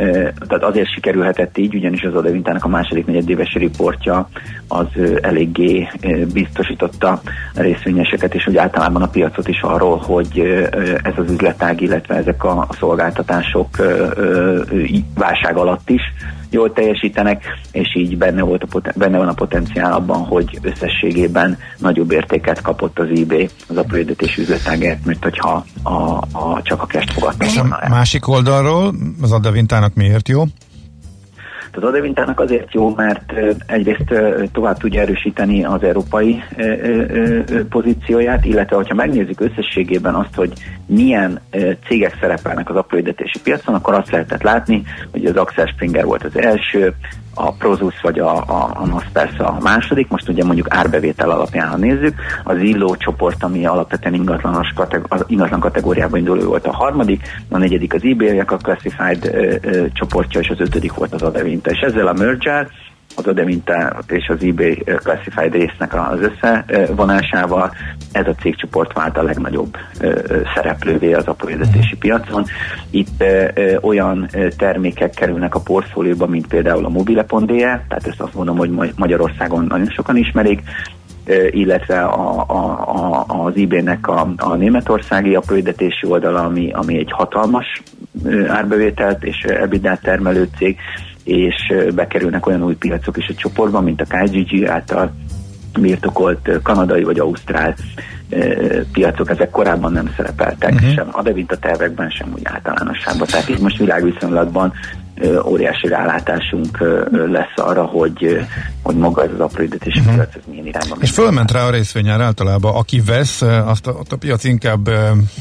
tehát azért sikerülhetett így, ugyanis az Adevintának a második negyedéves riportja az eléggé biztosította a részvényeseket, és úgy általában a piacot is arról, hogy ez az üzletág, illetve ezek a szolgáltatások válság alatt is jól teljesítenek, és így benne, volt a poten- benne van a potenciál abban, hogy összességében nagyobb értéket kapott az eBay az apróédetés üzletágért, mint hogyha a, a, csak a cash fogadta És a másik oldalról az Adavintának miért jó? Az Adevintának azért jó, mert egyrészt tovább tudja erősíteni az európai pozícióját, illetve hogyha megnézzük összességében azt, hogy milyen cégek szerepelnek az apróédetési piacon, akkor azt lehetett látni, hogy az Axel Springer volt az első, a Prozus vagy a, a, a Naspers a második, most ugye mondjuk árbevétel alapján, ha nézzük, az Illó csoport, ami alapvetően ingatlanos kateg- az ingatlan kategóriában induló volt a harmadik, a negyedik az eBay, a Classified ö, ö, csoportja, és az ötödik volt az Adevinta. És ezzel a merger az Adevinta és az eBay Classified résznek az összevonásával ez a cégcsoport vált a legnagyobb szereplővé az apróédetési piacon. Itt olyan termékek kerülnek a portfólióba, mint például a mobile.de, tehát ezt azt mondom, hogy Ma- Magyarországon nagyon sokan ismerik, illetve a, a, a, az eBay-nek a, a németországi apróédetési oldala, ami, ami egy hatalmas árbevételt és ebitdát termelő cég, és bekerülnek olyan új piacok is a csoportban, mint a KGG által birtokolt kanadai vagy ausztrál piacok, ezek korábban nem szerepeltek, uh-huh. sem a Devinta tervekben, sem úgy általánosságban. Tehát így most világviszonylatban óriási rálátásunk lesz arra, hogy, hogy maga ez az apróítetési uh-huh. piac ez milyen irányba És fölment rá a részvényár általában, aki vesz, azt a, azt a piac inkább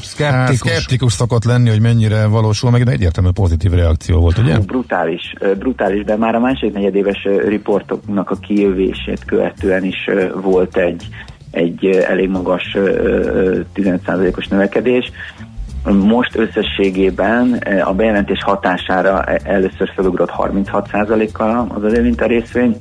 Szkeptikus. szkeptikus szokott lenni, hogy mennyire valósul meg, de egyértelmű pozitív reakció volt, ugye? Hú, Brutális, brutális, de már a második negyedéves riportoknak a kijövését követően is volt egy, egy elég magas ö, ö, 15%-os növekedés. Most összességében ö, a bejelentés hatására e- először felugrott 36%-kal az előnyt a részvény,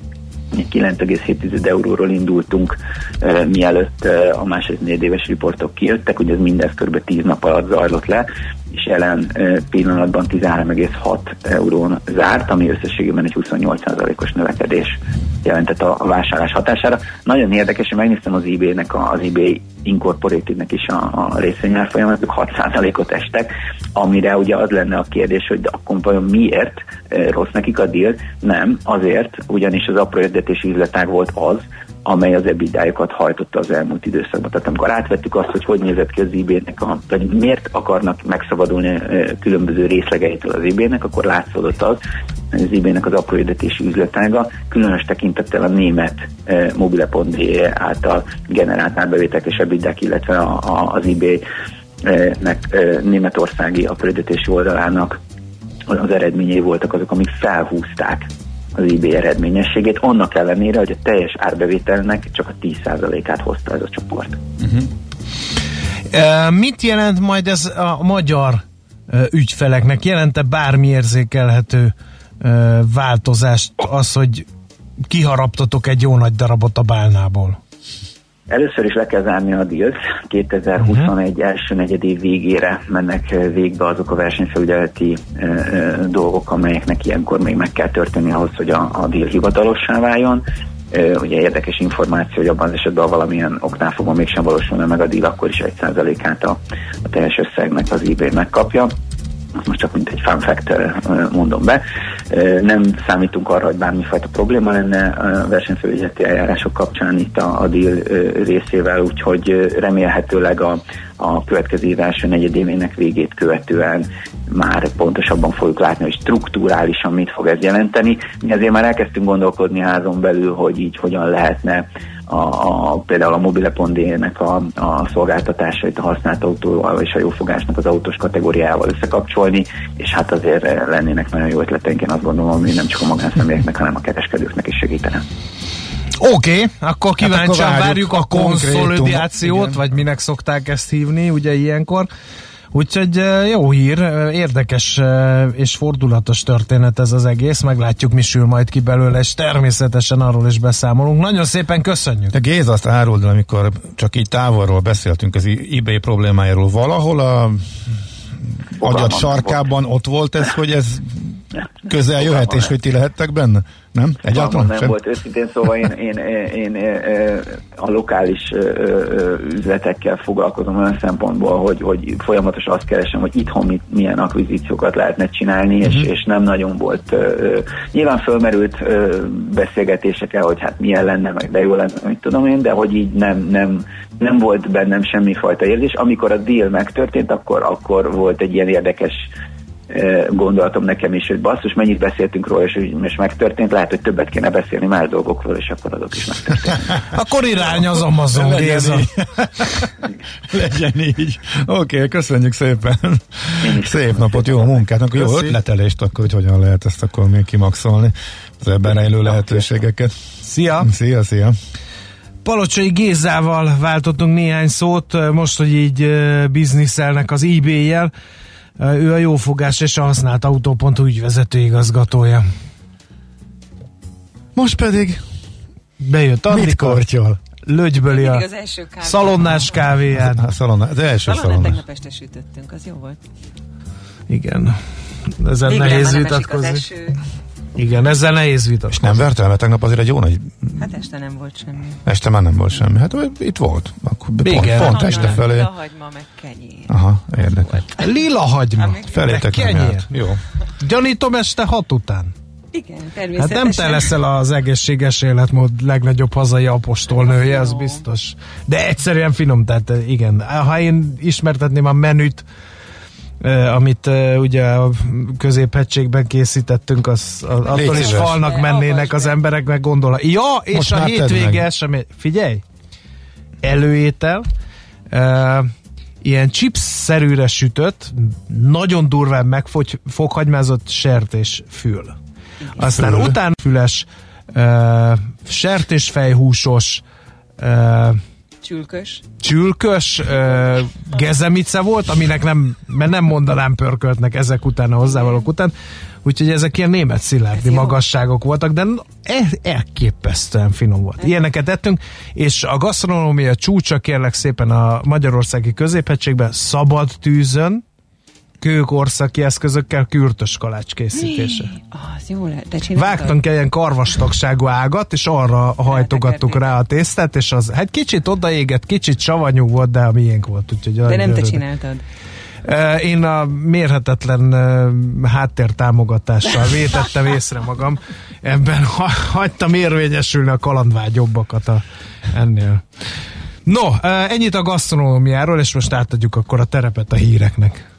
9,7 euróról indultunk, eh, mielőtt eh, a második negyedéves riportok kijöttek, ugye ez mindez kb. 10 nap alatt zajlott le, és jelen pillanatban 13,6 eurón zárt, ami összességében egy 28%-os növekedés jelentett a, vásárlás hatására. Nagyon érdekes, hogy megnéztem az eBay-nek, az eBay Incorporated-nek is a, a részvényárfolyamatok 6%-ot estek, amire ugye az lenne a kérdés, hogy de akkor vajon miért rossz nekik a deal? Nem, azért, ugyanis az apró üzletág volt az, amely az ebidájukat hajtotta az elmúlt időszakban. Tehát amikor átvettük azt, hogy hogy nézett ki az eBay-nek, a, vagy miért akarnak megszabadulni eh, különböző részlegeitől az eBay-nek, akkor látszódott az, hogy az eBay-nek az apró üzletága, különös tekintettel a német eh, mobile.de által generált árbevétek és ebidák, illetve a, a, az eBay-nek eh, németországi apró oldalának az eredményei voltak azok, amik felhúzták az eBay eredményességét, annak ellenére, hogy a teljes árbevételnek csak a 10%-át hozta ez a csoport. E, Mit jelent majd ez a magyar e, ügyfeleknek? Jelente bármi érzékelhető e, változást az, hogy kiharaptatok egy jó nagy darabot a bálnából? Először is le kell zárni a dealt. 2021 uh-huh. első negyedév végére mennek eh, végbe azok a versenyfelügyeleti e, e, dolgok, amelyeknek ilyenkor még meg kell történni ahhoz, hogy a, a deal hivatalossá váljon. E, ugye érdekes információ, hogy abban az esetben, ha valamilyen oknál fogva mégsem valósulna meg a deal, akkor is egy százalékát a, a teljes összegnek az eBay megkapja most csak mint egy fun fact eh, mondom be. Nem számítunk arra, hogy bármifajta probléma lenne a versenyfelügyeleti eljárások kapcsán itt a, a deal részével, úgyhogy remélhetőleg a, a következő év első negyedévének végét követően már pontosabban fogjuk látni, hogy struktúrálisan mit fog ez jelenteni. Mi azért már elkezdtünk gondolkodni házon belül, hogy így hogyan lehetne a, a, például a mobile.de-nek a, a szolgáltatásait a használt autóval és a jófogásnak az autós kategóriával összekapcsolni, és hát azért lennének nagyon jó ötleteink, én azt gondolom, ami nem csak a magánszemélyeknek, hanem a kereskedőknek is segítene. Oké, okay, akkor kíváncsian akkor hát várjuk várjuk a konszolidációt, igen. vagy minek szokták ezt hívni, ugye ilyenkor. Úgyhogy jó hír, érdekes és fordulatos történet ez az egész, meglátjuk mi sül majd ki belőle, és természetesen arról is beszámolunk. Nagyon szépen köszönjük! De Géz azt áruld el, amikor csak így távolról beszéltünk az eBay problémájáról, valahol a agyad sarkában ott volt ez, hogy ez közel jöhet, és hogy ti lehettek benne? Nem? Egyáltalán? nem Sem? volt őszintén, szóval én, én, én, én, a lokális üzletekkel foglalkozom olyan szempontból, hogy, hogy folyamatosan azt keresem, hogy itthon mit, milyen akvizíciókat lehetne csinálni, és, Mhm. és nem nagyon volt. Nyilván fölmerült ö, beszélgetések el, hogy hát milyen lenne, meg de jó lenne, mit tudom én, de hogy így nem, nem, nem volt bennem semmifajta érzés. Amikor a deal megtörtént, akkor, akkor volt egy ilyen érdekes gondolatom nekem is, hogy basszus, mennyit beszéltünk róla, és most megtörtént, lehet, hogy többet kéne beszélni más dolgokról, és akkor azok is megtörtént. Akkor irány az Amazon, Legyen Géza. így. Legyen így. Oké, okay, köszönjük szépen. Szép napot, jó munkát, akkor jó Köszi. ötletelést, akkor hogy hogyan lehet ezt akkor még kimaxolni, az ebben rejlő lehetőségeket. Szia! Szia, szia. Palocsai Gézával váltottunk néhány szót, most, hogy így bizniszelnek az eBay-jel. Ő a jófogás és a használt autó.hu ügyvezető igazgatója. Most pedig Bejött mit Andika, kortyol? lögyböli a az első kávé. szalonnás kávéját. A szalonna, az első Szalonnát szalonna. tegnap este sütöttünk, az jó volt. Igen. Ezzel Végre nehéz vitatkozni. Igen, ezzel nehéz És vitatkozni. nem vertem, mert tegnap azért egy jó nagy Hát este nem volt semmi. este már nem volt semmi. Hát itt volt. Akkor pont, Igen. pont Honnan? este felé. Lahagyma, meg kenyér. Aha, érdekes. Lila hagyma. Felétek nem járt. Jó. Gyanítom este hat után. Igen, Hát természetesen. nem te leszel az egészséges életmód legnagyobb hazai apostolnője, az Finom. biztos. De egyszerűen finom, tehát igen. Ha én ismertetném a menüt, amit ugye a középhegységben készítettünk, az, az attól is szíves. falnak mennének az emberek, meg gondol. Ja, és Most a hétvége esemény. Figyelj! Előétel, uh, ilyen chips-szerűre sütött, nagyon durván megfogy, foghagymázott sertés fül. Aztán Fül. utána füles, uh, sertésfejhúsos, uh, Csülkös. csülkös uh, gezemice volt, aminek nem, mert nem mondanám pörköltnek ezek után, a hozzávalók után. Úgyhogy ezek ilyen német szilárdi magasságok voltak, de el, elképesztően finom volt. Ilyeneket ettünk, és a gasztronómia csúcsa kérlek szépen a magyarországi középhegységben szabad tűzön, kőkorszaki eszközökkel kürtös kalács készítése. Az jó lehet. Vágtunk egy ilyen karvastagságú ágat, és arra hajtogattuk rá a tésztát, és az hát kicsit odaégett, kicsit savanyú volt, de a miénk volt. Úgyhogy De nem te csináltad. Én a mérhetetlen háttértámogatással vétettem észre magam. Ebben ha- hagytam érvényesülni a kalandvágyobbakat a, ennél. No, ennyit a gasztronómiáról, és most átadjuk akkor a terepet a híreknek.